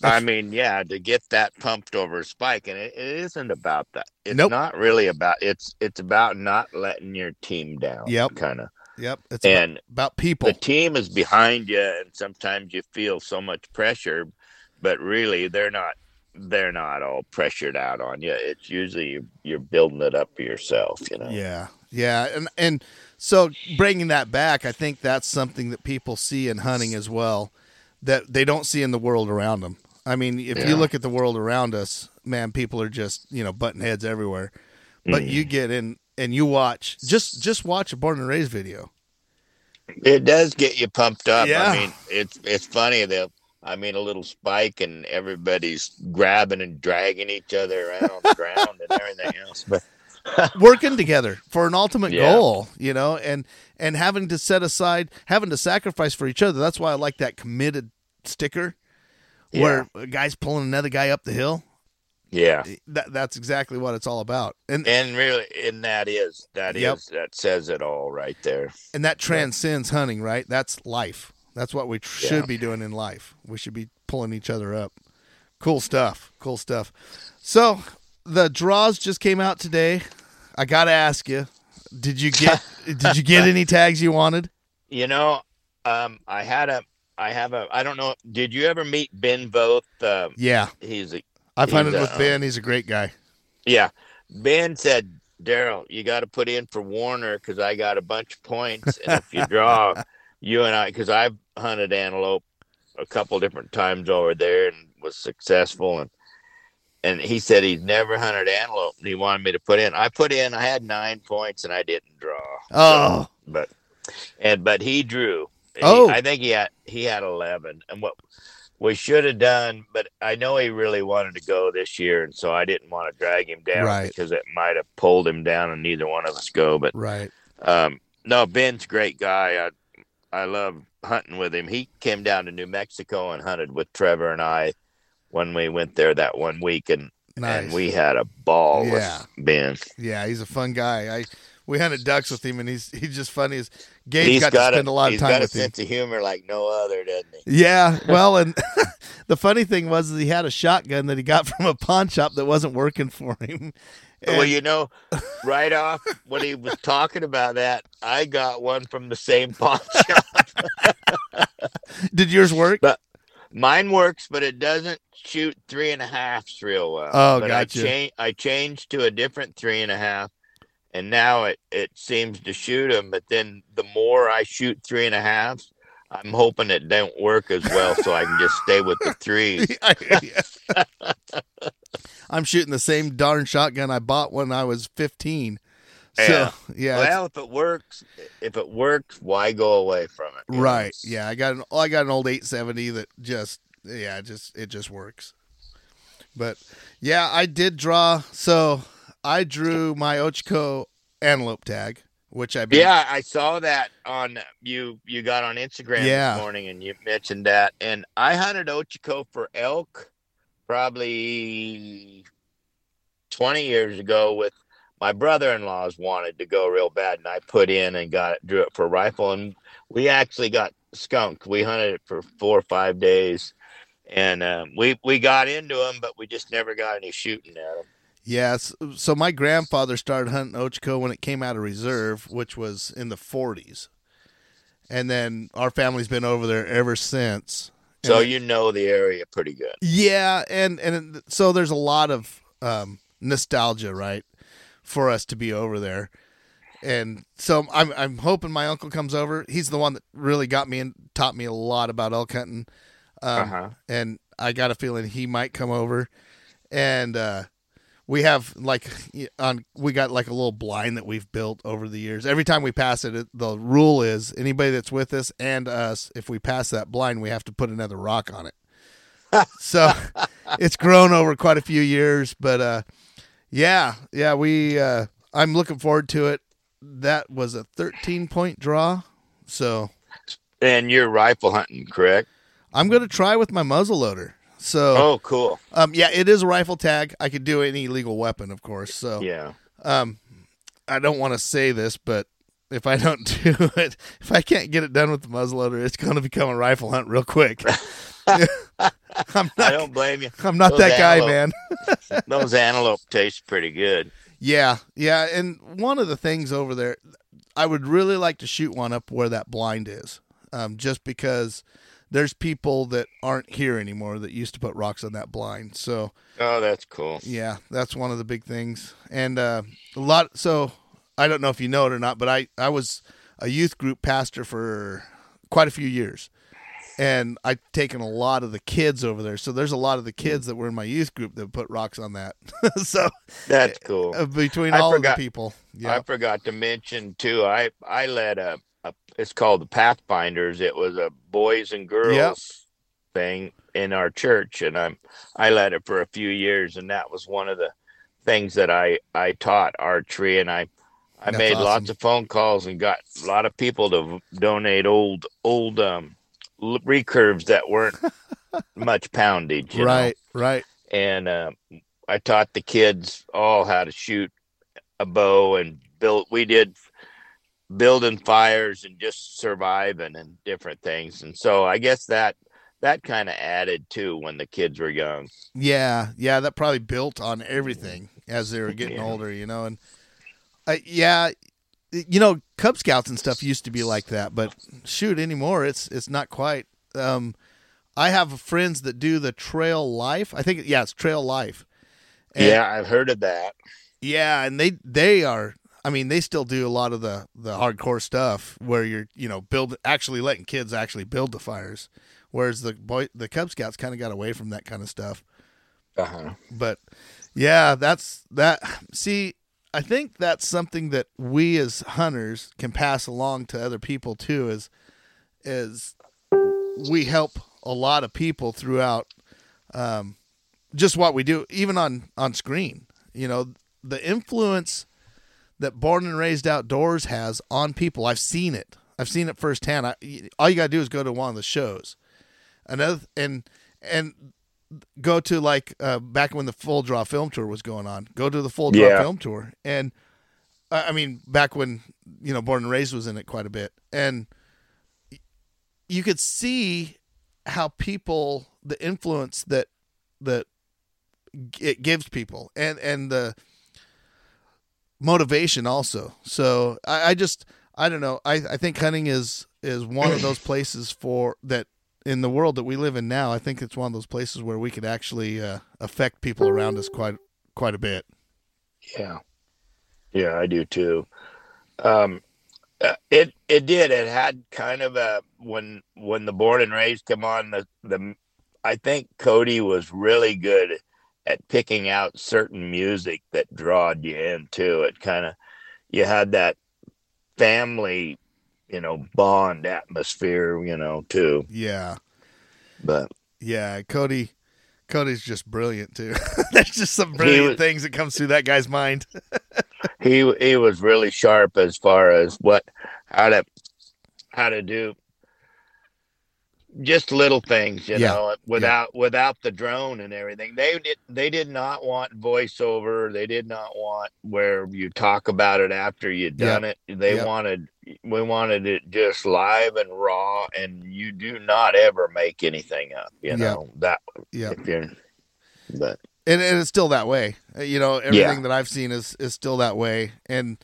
S5: I mean, yeah, to get that pumped over a spike, and it, it isn't about that. It's
S4: Nope.
S5: not really about. It's it's about not letting your team down.
S4: Yep.
S5: kind of.
S4: yep. It's about,
S5: And
S4: about people.
S5: the team is behind you and sometimes you feel so much pressure but really they're not they're not all pressured out on you it's usually you- you're building it up for yourself you know
S4: Yeah, yeah, and and so bringing that back, I think that's something that people see in hunting as well, that they don't see in the world around them. I mean, if
S5: Yeah.
S4: you look at the world around us, man, people are just you know button heads everywhere. But
S5: Mm.
S4: you get in and you watch just just watch a born and raised video.
S5: it does get you pumped up
S4: Yeah.
S5: i mean it's it's funny that i mean a little spike and everybody's grabbing and dragging each other around on the ground and everything else but
S4: working together for an ultimate
S5: Yeah.
S4: goal, you know, and and having to set aside, having to sacrifice for each other. That's why I like that committed sticker, where a guy's pulling another guy up the hill.
S5: yeah
S4: That that's exactly what it's all about, and
S5: and really and that is that is
S4: Yep.
S5: that says it all right there
S4: and that transcends hunting, right? That's life. That's what we tr-
S5: Yeah.
S4: should be doing in life. We should be pulling each other up. Cool stuff. Cool stuff. So the draws just came out today. I got to ask you, did you get did you get any tags you wanted?
S5: You know, um, I had a, I have a, I don't know. Did you ever meet Ben Voth? Um,
S4: Yeah,
S5: he's a,
S4: I've hunted with Ben. He's a great guy.
S5: yeah. Ben said, Darrell, you got to put in for Warner because I got a bunch of points, and if you draw, you and I, because I've hunted antelope a couple different times over there and was successful, and and he said he's never hunted antelope, and he wanted me to put in. I put in. I had nine points, and I didn't draw.
S4: Oh,
S5: but and but he drew. He-
S4: Oh.
S5: I think he had he had eleven, and what we should have done. But I know he really wanted to go this year, and so I didn't want to drag him down
S4: Right.
S5: because it might have pulled him down, and neither one of us go. But
S4: right.
S5: um, no, Ben's great guy. I I love hunting with him. He came down to New Mexico and hunted with Trevor and I when we went there that one week, and
S4: Nice.
S5: and we had a ball
S4: Yeah.
S5: with Ben.
S4: yeah, he's a fun guy. I we hunted ducks with him, and he's he's just funny. As Gabe
S5: He's
S4: got,
S5: got
S4: to spend a, lot of
S5: he's
S4: time
S5: got a
S4: with him.
S5: sense of humor like no other, doesn't he?
S4: Yeah, well, and the funny thing was is he had a shotgun that he got from a pawn shop that wasn't working for him.
S5: well, you know, right off when he was talking about that, I got one from the same pawn shop.
S4: did yours work?
S5: But mine works, but it doesn't shoot three and a halfs real well.
S4: Oh,
S5: but
S4: gotcha.
S5: I, cha- I changed to a different three and a half, and now it, it seems to shoot them. But then the more I shoot three and a halves, I'm hoping it don't work as well, so I can just stay with the three.
S4: I'm shooting the same darn shotgun I bought when I was 15.
S5: Yeah.
S4: So yeah,
S5: well, if it works, if it works, why go away from it? you know?
S4: right. Yeah, I got an I got an old 870 that just yeah, it just it just works. But yeah, I did draw. So I drew my Ochoco antelope tag, which I
S5: Yeah, I saw that on you. You got on Instagram
S4: Yeah.
S5: this morning, and you mentioned that. And I hunted Ochoco for elk probably twenty years ago with my brother-in-laws wanted to go real bad, and I put in and got it, drew it for rifle, and we actually got skunked. We hunted it for four or five days, and um, we we got into them, but we just never got any shooting at them.
S4: Yes. So my grandfather started hunting Ochoco when it came out of reserve, which was in the 40s. And then our family's been over there ever since.
S5: So
S4: And-
S5: you know the area pretty good.
S4: Yeah, and and so there's a lot of um, nostalgia, right, for us to be over there. And so I'm I'm hoping my uncle comes over. He's the one that really got me and taught me a lot about elk hunting. Um,
S5: Uh-huh.
S4: And I got a feeling he might come over. And uh, we have like on we got like a little blind that we've built over the years. Every time we pass it, it, the rule is anybody that's with us and us, if we pass that blind, we have to put another rock on it. so it's grown over quite a few years, but uh, yeah, yeah, we uh, I'm looking forward to it. That was a 13 point draw, so
S5: And you're rifle hunting, correct?
S4: I'm going to try with my muzzle loader. So
S5: Oh, cool.
S4: um, yeah, it is a rifle tag. I could do any legal weapon, of course. So
S5: Yeah.
S4: um, I don't want to say this, but if I don't do it, if I can't get it done with the muzzleloader, it's going to become a rifle hunt real quick. I'm
S5: I don't blame you.
S4: I'm not
S5: Those
S4: that guy, man.
S5: Those antelope taste pretty good.
S4: Yeah, yeah. And one of the things over there, I would really like to shoot one up where that blind is, um, just because there's people that aren't here anymore that used to put rocks on that blind. So
S5: Oh, that's cool.
S4: Yeah, that's one of the big things. And uh, a lot. So I don't know if you know it or not, but I I was a youth group pastor for quite a few years, and I've taken a lot of the kids over there. So there's a lot of the kids that were in my youth group that put rocks on that. so
S5: That's cool.
S4: uh, between
S5: I
S4: all
S5: forgot-
S4: of the people, yeah,
S5: I forgot to mention too. I I led a, a it's called the Pathfinders. It was a boys and girls
S4: Yep.
S5: thing in our church, and I'm I led it for a few years, and that was one of the things that I I taught archery, and I I
S4: That's
S5: made
S4: awesome.
S5: lots of phone calls and got a lot of people to donate old old um recurves that weren't much poundage, you know?
S4: right, right,
S5: and uh, I taught the kids all how to shoot a bow and build. We did building fires and just surviving and different things. And so I guess that that kind of added too when the kids were young.
S4: yeah, yeah. That probably built on everything as they were getting
S5: Yeah.
S4: older, you know, and uh, yeah. You know, Cub Scouts and stuff used to be like that, but shoot, anymore it's it's not quite. Um, I have friends that do the Trail Life. I think yeah, it's Trail Life. And-
S5: yeah, I've heard of that.
S4: Yeah, and they they are. I mean, they still do a lot of the the hardcore stuff where you're you know build actually letting kids actually build the fires, whereas the boy the Cub Scouts kind of got away from that kind of stuff.
S5: Uh-huh.
S4: But yeah, that's that. See, I think that's something that we as hunters can pass along to other people too. Is is we help a lot of people throughout um, just what we do, even on on screen. You know, the influence that Born and Raised Outdoors has on people. I've seen it. I've seen it firsthand. I, all you gotta do is go to one of the shows. Another and and go to like uh, back when the full draw film tour was going on. Go to the full draw
S5: Yeah.
S4: film tour, and uh, I mean back when you know Born and Raised was in it quite a bit, and you could see how people the influence that that it gives people, and and the motivation also. So I, I just I don't know. I, I think hunting is is one of those places for that in the world that we live in now. I think it's one of those places where we could actually uh, affect people around us quite quite a bit.
S5: Yeah, yeah, I do too. Um, uh, it it did. It had kind of a when when the born and raised come on the the. I think Cody was really good at picking out certain music that drawed you into it. Kind of, you had that family, you know, bond atmosphere, you know, too.
S4: Yeah,
S5: But
S4: yeah. Cody, Cody's just brilliant too. There's just some brilliant
S5: was-
S4: things that comes through that guy's mind.
S5: he he was really sharp as far as what how to how to do just little things you
S4: Yeah,
S5: know without without the drone and everything. They did they did not want voiceover. They did not want where you talk about it after you'd done it. They wanted we wanted it just live and raw and you do not ever make anything up you know that
S4: Yeah,
S5: but
S4: and, and it's still that way. Uh, You know, everything that I've seen is is still that way, and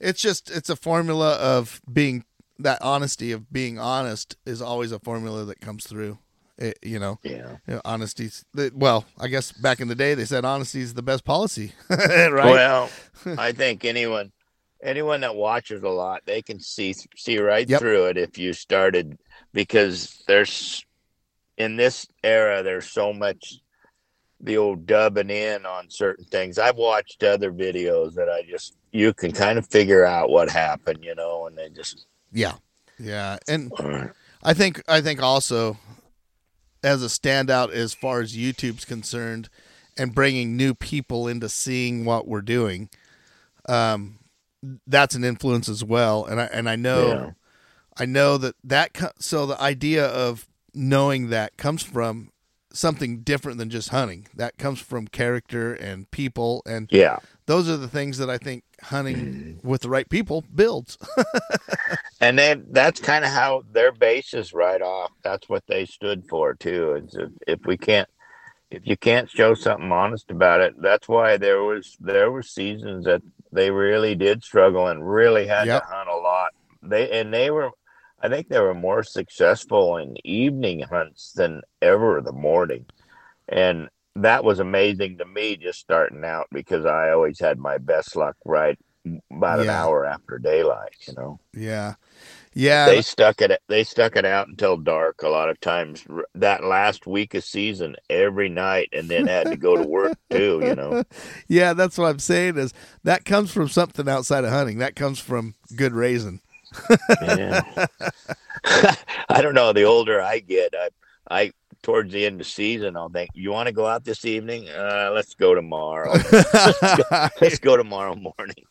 S4: it's just it's a formula of being that honesty of being honest is always a formula that comes through. It, you know,
S5: yeah
S4: you know, honesty's well, I guess back in the day they said honesty is the best policy, right?
S5: Well, I think anyone anyone that watches a lot, they can see see right
S4: Yep.
S5: through it if you started because there's in this era there's so much the old dubbing in on certain things. I've watched other videos that I just you can kind of figure out what happened, you know, and they just
S4: yeah, yeah, and I think I think also as a standout as far as YouTube's concerned, and bringing new people into seeing what we're doing, um, that's an influence as well. And I and I know,
S5: Yeah.
S4: I know that that co- so the idea of knowing that comes from something different than just hunting. That comes from character and people, and
S5: yeah.
S4: those are the things that I think hunting mm-hmm. with the right people builds.
S5: And then that's kind of how their base is right off. That's what they stood for too. Is if, if we can't, if you can't show something honest about it, that's why there was there were seasons that they really did struggle and really had
S4: Yep.
S5: to hunt a lot. They and they were, I think they were more successful in evening hunts than ever the morning, and that was amazing to me just starting out because I always had my best luck right about an hour after daylight. You know
S4: yeah, yeah,
S5: they stuck it they stuck it out until dark a lot of times that last week of season every night and then had to go to work too you know
S4: yeah. That's what I'm saying is that comes from something outside of hunting. That comes from good raising.
S5: yeah. i don't know the older i get i i towards the end of the season i'll think you want to go out this evening uh let's go tomorrow let's go tomorrow morning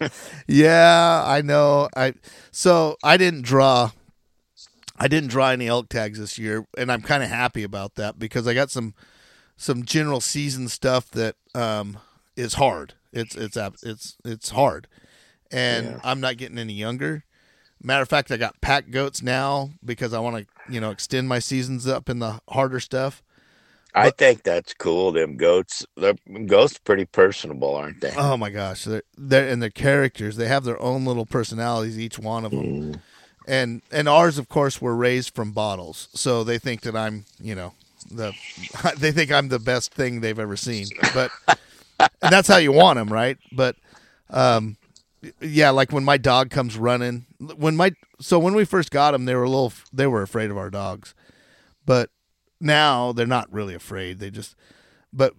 S4: yeah, I know. I so I didn't draw. I didn't draw any elk tags this year, and I'm kind of happy about that because I got some some general season stuff that um is hard. It's it's it's it's hard, and
S5: Yeah.
S4: I'm not getting any younger. Matter of fact, I got pack goats now because I want to you know extend my seasons up in the harder stuff.
S5: i think that's cool them goats the goats pretty personable aren't they
S4: Oh my gosh, they're, they're and their characters. They have their own little personalities, each one of them.
S5: Mm.
S4: And and ours, of course, were raised from bottles, so they think that I'm, you know, the they think I'm the best thing they've ever seen. But and that's how you want them, right? But um, yeah, like when my dog comes running, when my so when we first got them, they were a little they were afraid of our dogs, but now they're not really afraid. They just but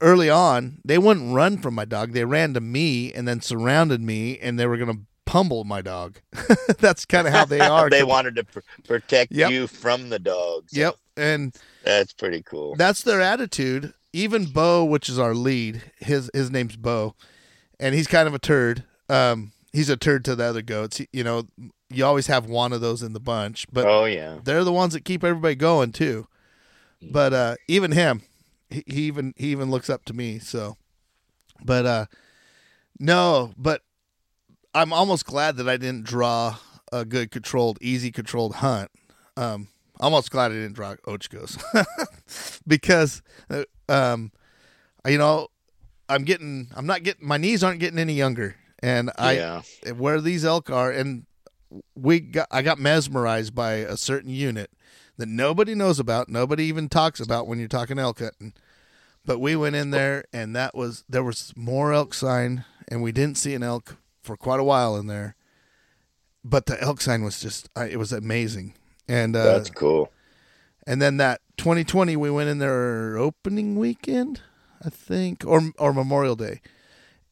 S4: early on, they wouldn't run from my dog. They ran to me and then surrounded me, and they were going to pummel my dog. That's kind of how they are.
S5: they wanted to pr- protect
S4: Yep.
S5: you from the dogs
S4: Yep, and
S5: that's pretty cool
S4: that's their attitude. Even Bo, which is our lead, his his name's Bo, and he's kind of a turd. Um, he's a turd to the other goats. He, you know, you always have one of those in the bunch, but
S5: oh yeah
S4: they're the ones that keep everybody going too. But uh, even him, he, he even he even looks up to me. So, but uh, no, but I'm almost glad that I didn't draw a good controlled, easy controlled hunt. Um, almost glad I didn't draw Ochocos because, uh, um, you know, I'm getting, I'm not getting, my knees aren't getting any younger, and I
S5: yeah
S4: where these elk are and we got I got mesmerized by a certain unit that nobody knows about, nobody even talks about when you're talking elk hunting. But we went in there and that was there was more elk sign and we didn't see an elk for quite a while in there. But the elk sign was just it was amazing. And uh
S5: that's cool
S4: and then that 2020 we went in there opening weekend, I think, or or Memorial Day.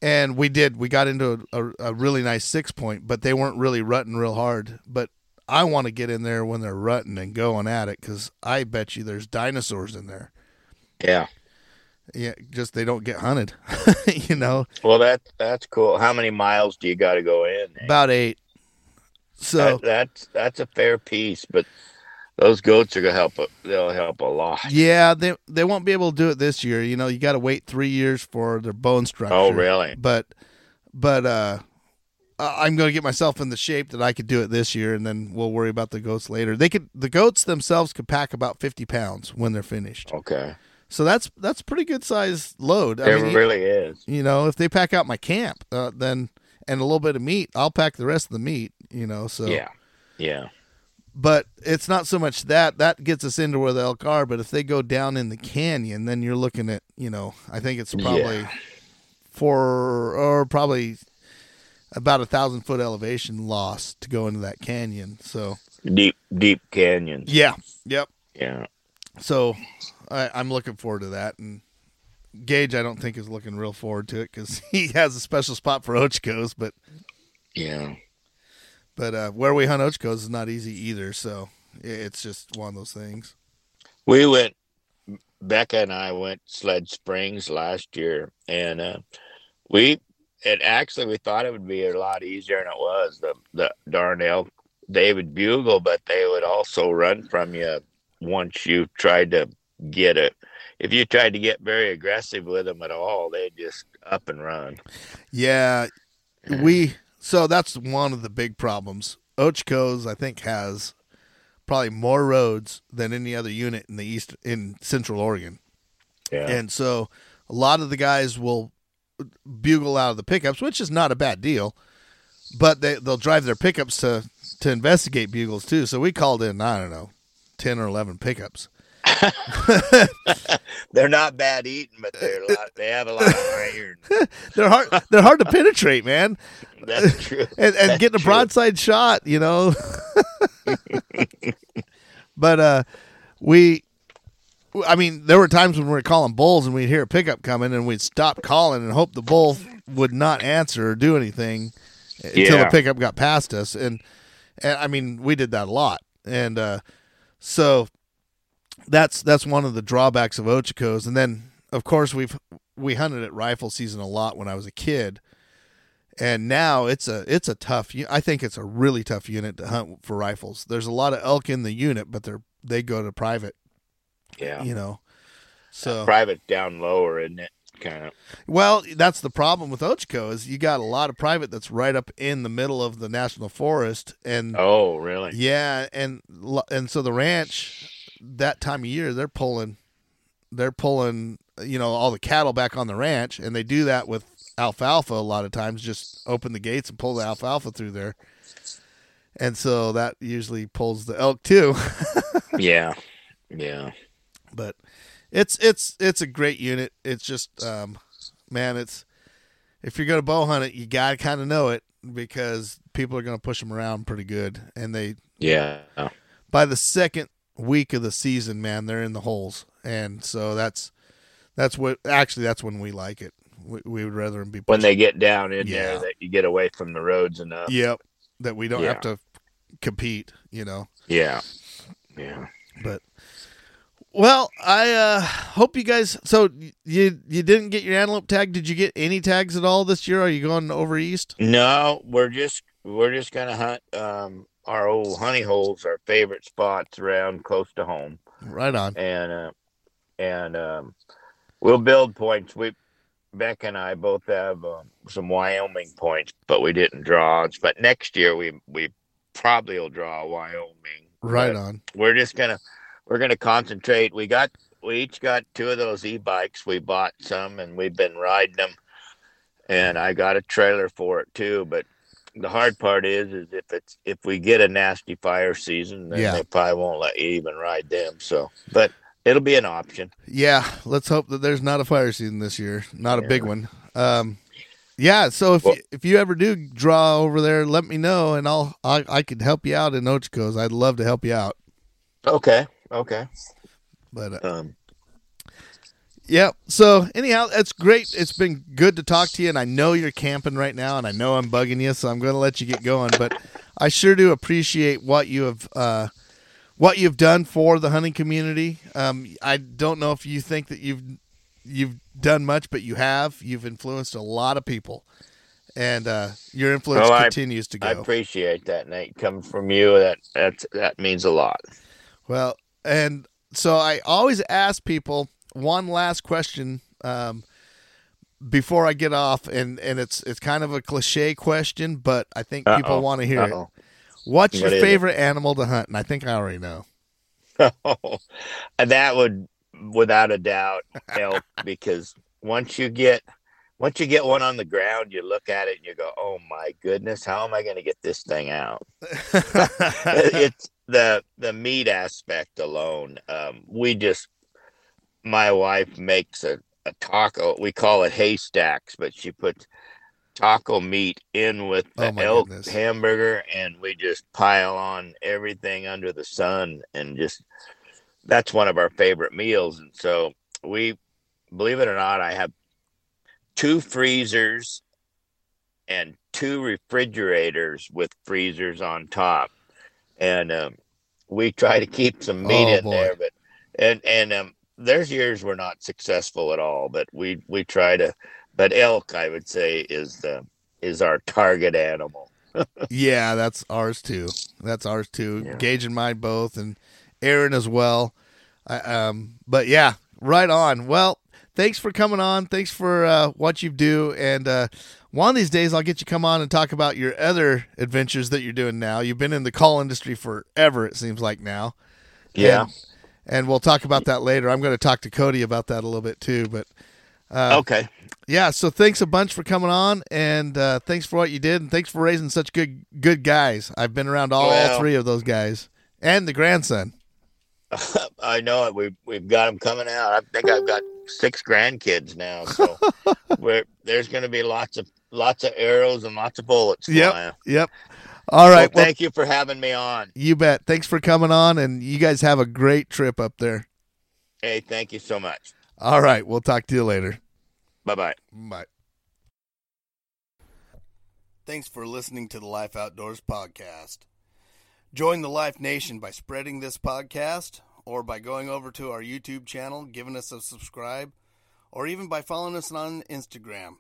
S4: And we did. We got into a, a, a really nice six point, but they weren't really rutting real hard. But I want to get in there when they're rutting and going at it because I bet you there's dinosaurs in there.
S5: yeah
S4: Yeah, just they don't get hunted. you know,
S5: Well, that that's cool. How many miles do you got to go in? eh?
S4: about eight. So
S5: that, that's that's a fair piece, but those goats are gonna help. They'll help a lot.
S4: yeah, they they won't be able to do it this year. You know, you got to wait three years for their bone structure.
S5: Oh, really?
S4: But but uh, I'm going to get myself in the shape that I could do it this year, and then we'll worry about the goats later. They could the goats themselves could pack about 50 pounds when they're finished.
S5: Okay,
S4: So that's that's a pretty good size load. I
S5: it
S4: mean,
S5: really is.
S4: you know, if they pack out my camp, uh, then and a little bit of meat, I'll pack the rest of the meat. You know, so
S5: Yeah, yeah,
S4: but it's not so much that that gets us into where the elk are. But if they go down in the canyon, then you're looking at you know I think it's probably
S5: Yeah.
S4: four or probably about a thousand foot elevation loss to go into that canyon. So
S5: deep deep canyon.
S4: yeah, yep.
S5: Yeah,
S4: So I, I'm looking forward to that, and Gage, I don't think is looking real forward to it because he has a special spot for Ochocos, but
S5: Yeah.
S4: But uh, where we hunt Ochocos is not easy either. So it's just one of those things.
S5: We went. Becca and I went Sled Springs last year, and uh, we it actually we thought it would be a lot easier than it was. The the darn elk they would bugle, but they would also run from you once you tried to get it. If you tried to get very aggressive with them at all, they'd just up and run.
S4: Yeah, we so that's one of the big problems. Ochocos, I think, has probably more roads than any other unit in the east in Central Oregon,
S5: Yeah.
S4: and so a lot of the guys will bugle out of the pickups, which is not a bad deal. But they they'll drive their pickups to to investigate bugles too. So we called in I don't know ten or eleven pickups.
S5: they're not bad eating, but they're a lot, they have a lot of iron.
S4: They're hard they're hard to penetrate, man.
S5: That's true.
S4: and, and
S5: That's
S4: getting a
S5: true.
S4: broadside shot, you know. but uh, we, I mean, there were times when we were calling bulls and we'd hear a pickup coming and we'd stop calling and hope the bull would not answer or do anything until the pickup got past us. And and I mean, we did that a lot. And uh, so that's that's one of the drawbacks of Ochocos. And then of course we've we hunted at rifle season a lot when I was a kid and now it's a it's a tough I think it's a really tough unit to hunt for rifles there's a lot of elk in the unit but they're they go to private
S5: Yeah.
S4: you know so
S5: Private down lower, isn't it? Kind of.
S4: well that's the problem with ochoco is you got a lot of private that's right up in the middle of the national forest and
S5: Oh, really?
S4: yeah and and so the ranch that time of year they're pulling they're pulling you know all the cattle back on the ranch and they do that with alfalfa a lot of times just open the gates and pull the alfalfa through there and so that usually pulls the elk too
S5: Yeah. Yeah.
S4: but it's it's it's a great unit it's just um man it's if you're gonna bow hunt it you gotta kind of know it because people are gonna push them around pretty good and they
S5: Yeah.
S4: by the second week of the season, man, they're in the holes, and so that's that's what actually that's when we like it. We, we would rather them be
S5: When they get down in
S4: Yeah.
S5: there, that you get away from the roads enough.
S4: yep that we don't
S5: Yeah.
S4: have to compete, you know.
S5: Yeah. Yeah.
S4: But well, I uh hope you guys. So you you didn't get your antelope tag? Did you get any tags at all this year? Are you going over east?
S5: No, we're just we're just gonna hunt um our old honey holes, our favorite spots around close to home.
S4: Right on.
S5: and uh, and um, we'll build points. We Beck and I both have um, some Wyoming points, but we didn't draw. But next year we we probably will draw Wyoming.
S4: Right
S5: But
S4: on.
S5: We're just gonna we're gonna concentrate. We got we each got two of those e-bikes. We bought some and we've been riding them. And I got a trailer for it too, but the hard part is is if it's if we get a nasty fire season, then
S4: Yeah.
S5: they probably won't let you even ride them. So, but it'll be an option.
S4: Yeah, let's hope that there's not a fire season this year. Not a
S5: Yeah.
S4: big one. Um, yeah. So if
S5: Well-
S4: you, if you ever do draw over there, let me know, and I'll I, I could help you out in Ochocos. I'd love to help you out.
S5: Okay, okay.
S4: But uh,
S5: Um,
S4: yeah. So anyhow, that's great. It's been good to talk to you, and I know you're camping right now, and I know I'm bugging you, so I'm going to let you get going. But I sure do appreciate what you have. Uh, what you've done for the hunting community. Um, I don't know if you think that you've you've done much, but you have. You've influenced a lot of people, and uh, your influence
S5: I-
S4: continues to go.
S5: I appreciate that, Nate. Coming from you, that that that means a lot.
S4: well, and so I always ask people one last question um, before I get off, and and it's it's kind of a cliche question, but I think people
S5: Uh-oh.
S4: want to hear it.
S5: Uh-oh.
S4: What's
S5: What
S4: your
S5: is it?
S4: favorite animal to hunt? And I think I already know.
S5: and that would, without a doubt, help because once you get once you get one on the ground, you look at it and you go, "Oh my goodness, how am I going to get this thing out?" it's the the meat aspect alone. Um, we just, my wife makes a, a taco. We call it haystacks, but she puts taco meat in with the
S4: Oh,
S5: elk
S4: goodness.
S5: hamburger, and we just pile on everything under the sun, and just that's one of our favorite meals. And so we believe it or not, I have two freezers and two refrigerators with freezers on top, and um, we try to keep some meat
S4: Oh,
S5: in
S4: boy.
S5: there. But and and um, there's years we're not successful at all, but we we try to. But elk, I would say, is the is our target animal.
S4: Yeah, that's ours too. That's ours too.
S5: Yeah.
S4: Gage and mine both, and Aaron as well. I, um, but yeah, right on. Well, thanks for coming on. Thanks for uh, what you do, and uh, one of these days I'll get you come on and talk about your other adventures that you're doing now. You've been in the call industry forever, it seems like now.
S5: Yeah.
S4: And, and we'll talk about that later. I'm going to talk to Cody about that a little bit too. But
S5: okay.
S4: yeah, so thanks a bunch for coming on, and uh, thanks for what you did, and thanks for raising such good good guys. I've been around all
S5: Well-
S4: three of those guys, and the grandson.
S5: I know it. We've we've got them coming out. I think I've got six grandkids now, so we're, there's going to be lots of lots of arrows and lots of bullets.
S4: Yep.
S5: flying.
S4: Yep. All right.
S5: Well,
S4: Well,
S5: thank you for having me on.
S4: you bet. Thanks for coming on, and you guys have a great trip up there.
S5: Hey, thank you so much.
S4: All right. We'll talk to you later.
S5: Bye bye.
S4: Bye.
S3: Thanks for listening to the Life Outdoors podcast. Join the Life Nation by spreading this podcast or by going over to our YouTube channel, giving us a subscribe, or even by following us on Instagram.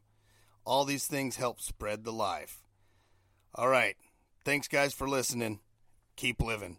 S3: All these things help spread the life. All right. Thanks, guys, for listening. Keep living.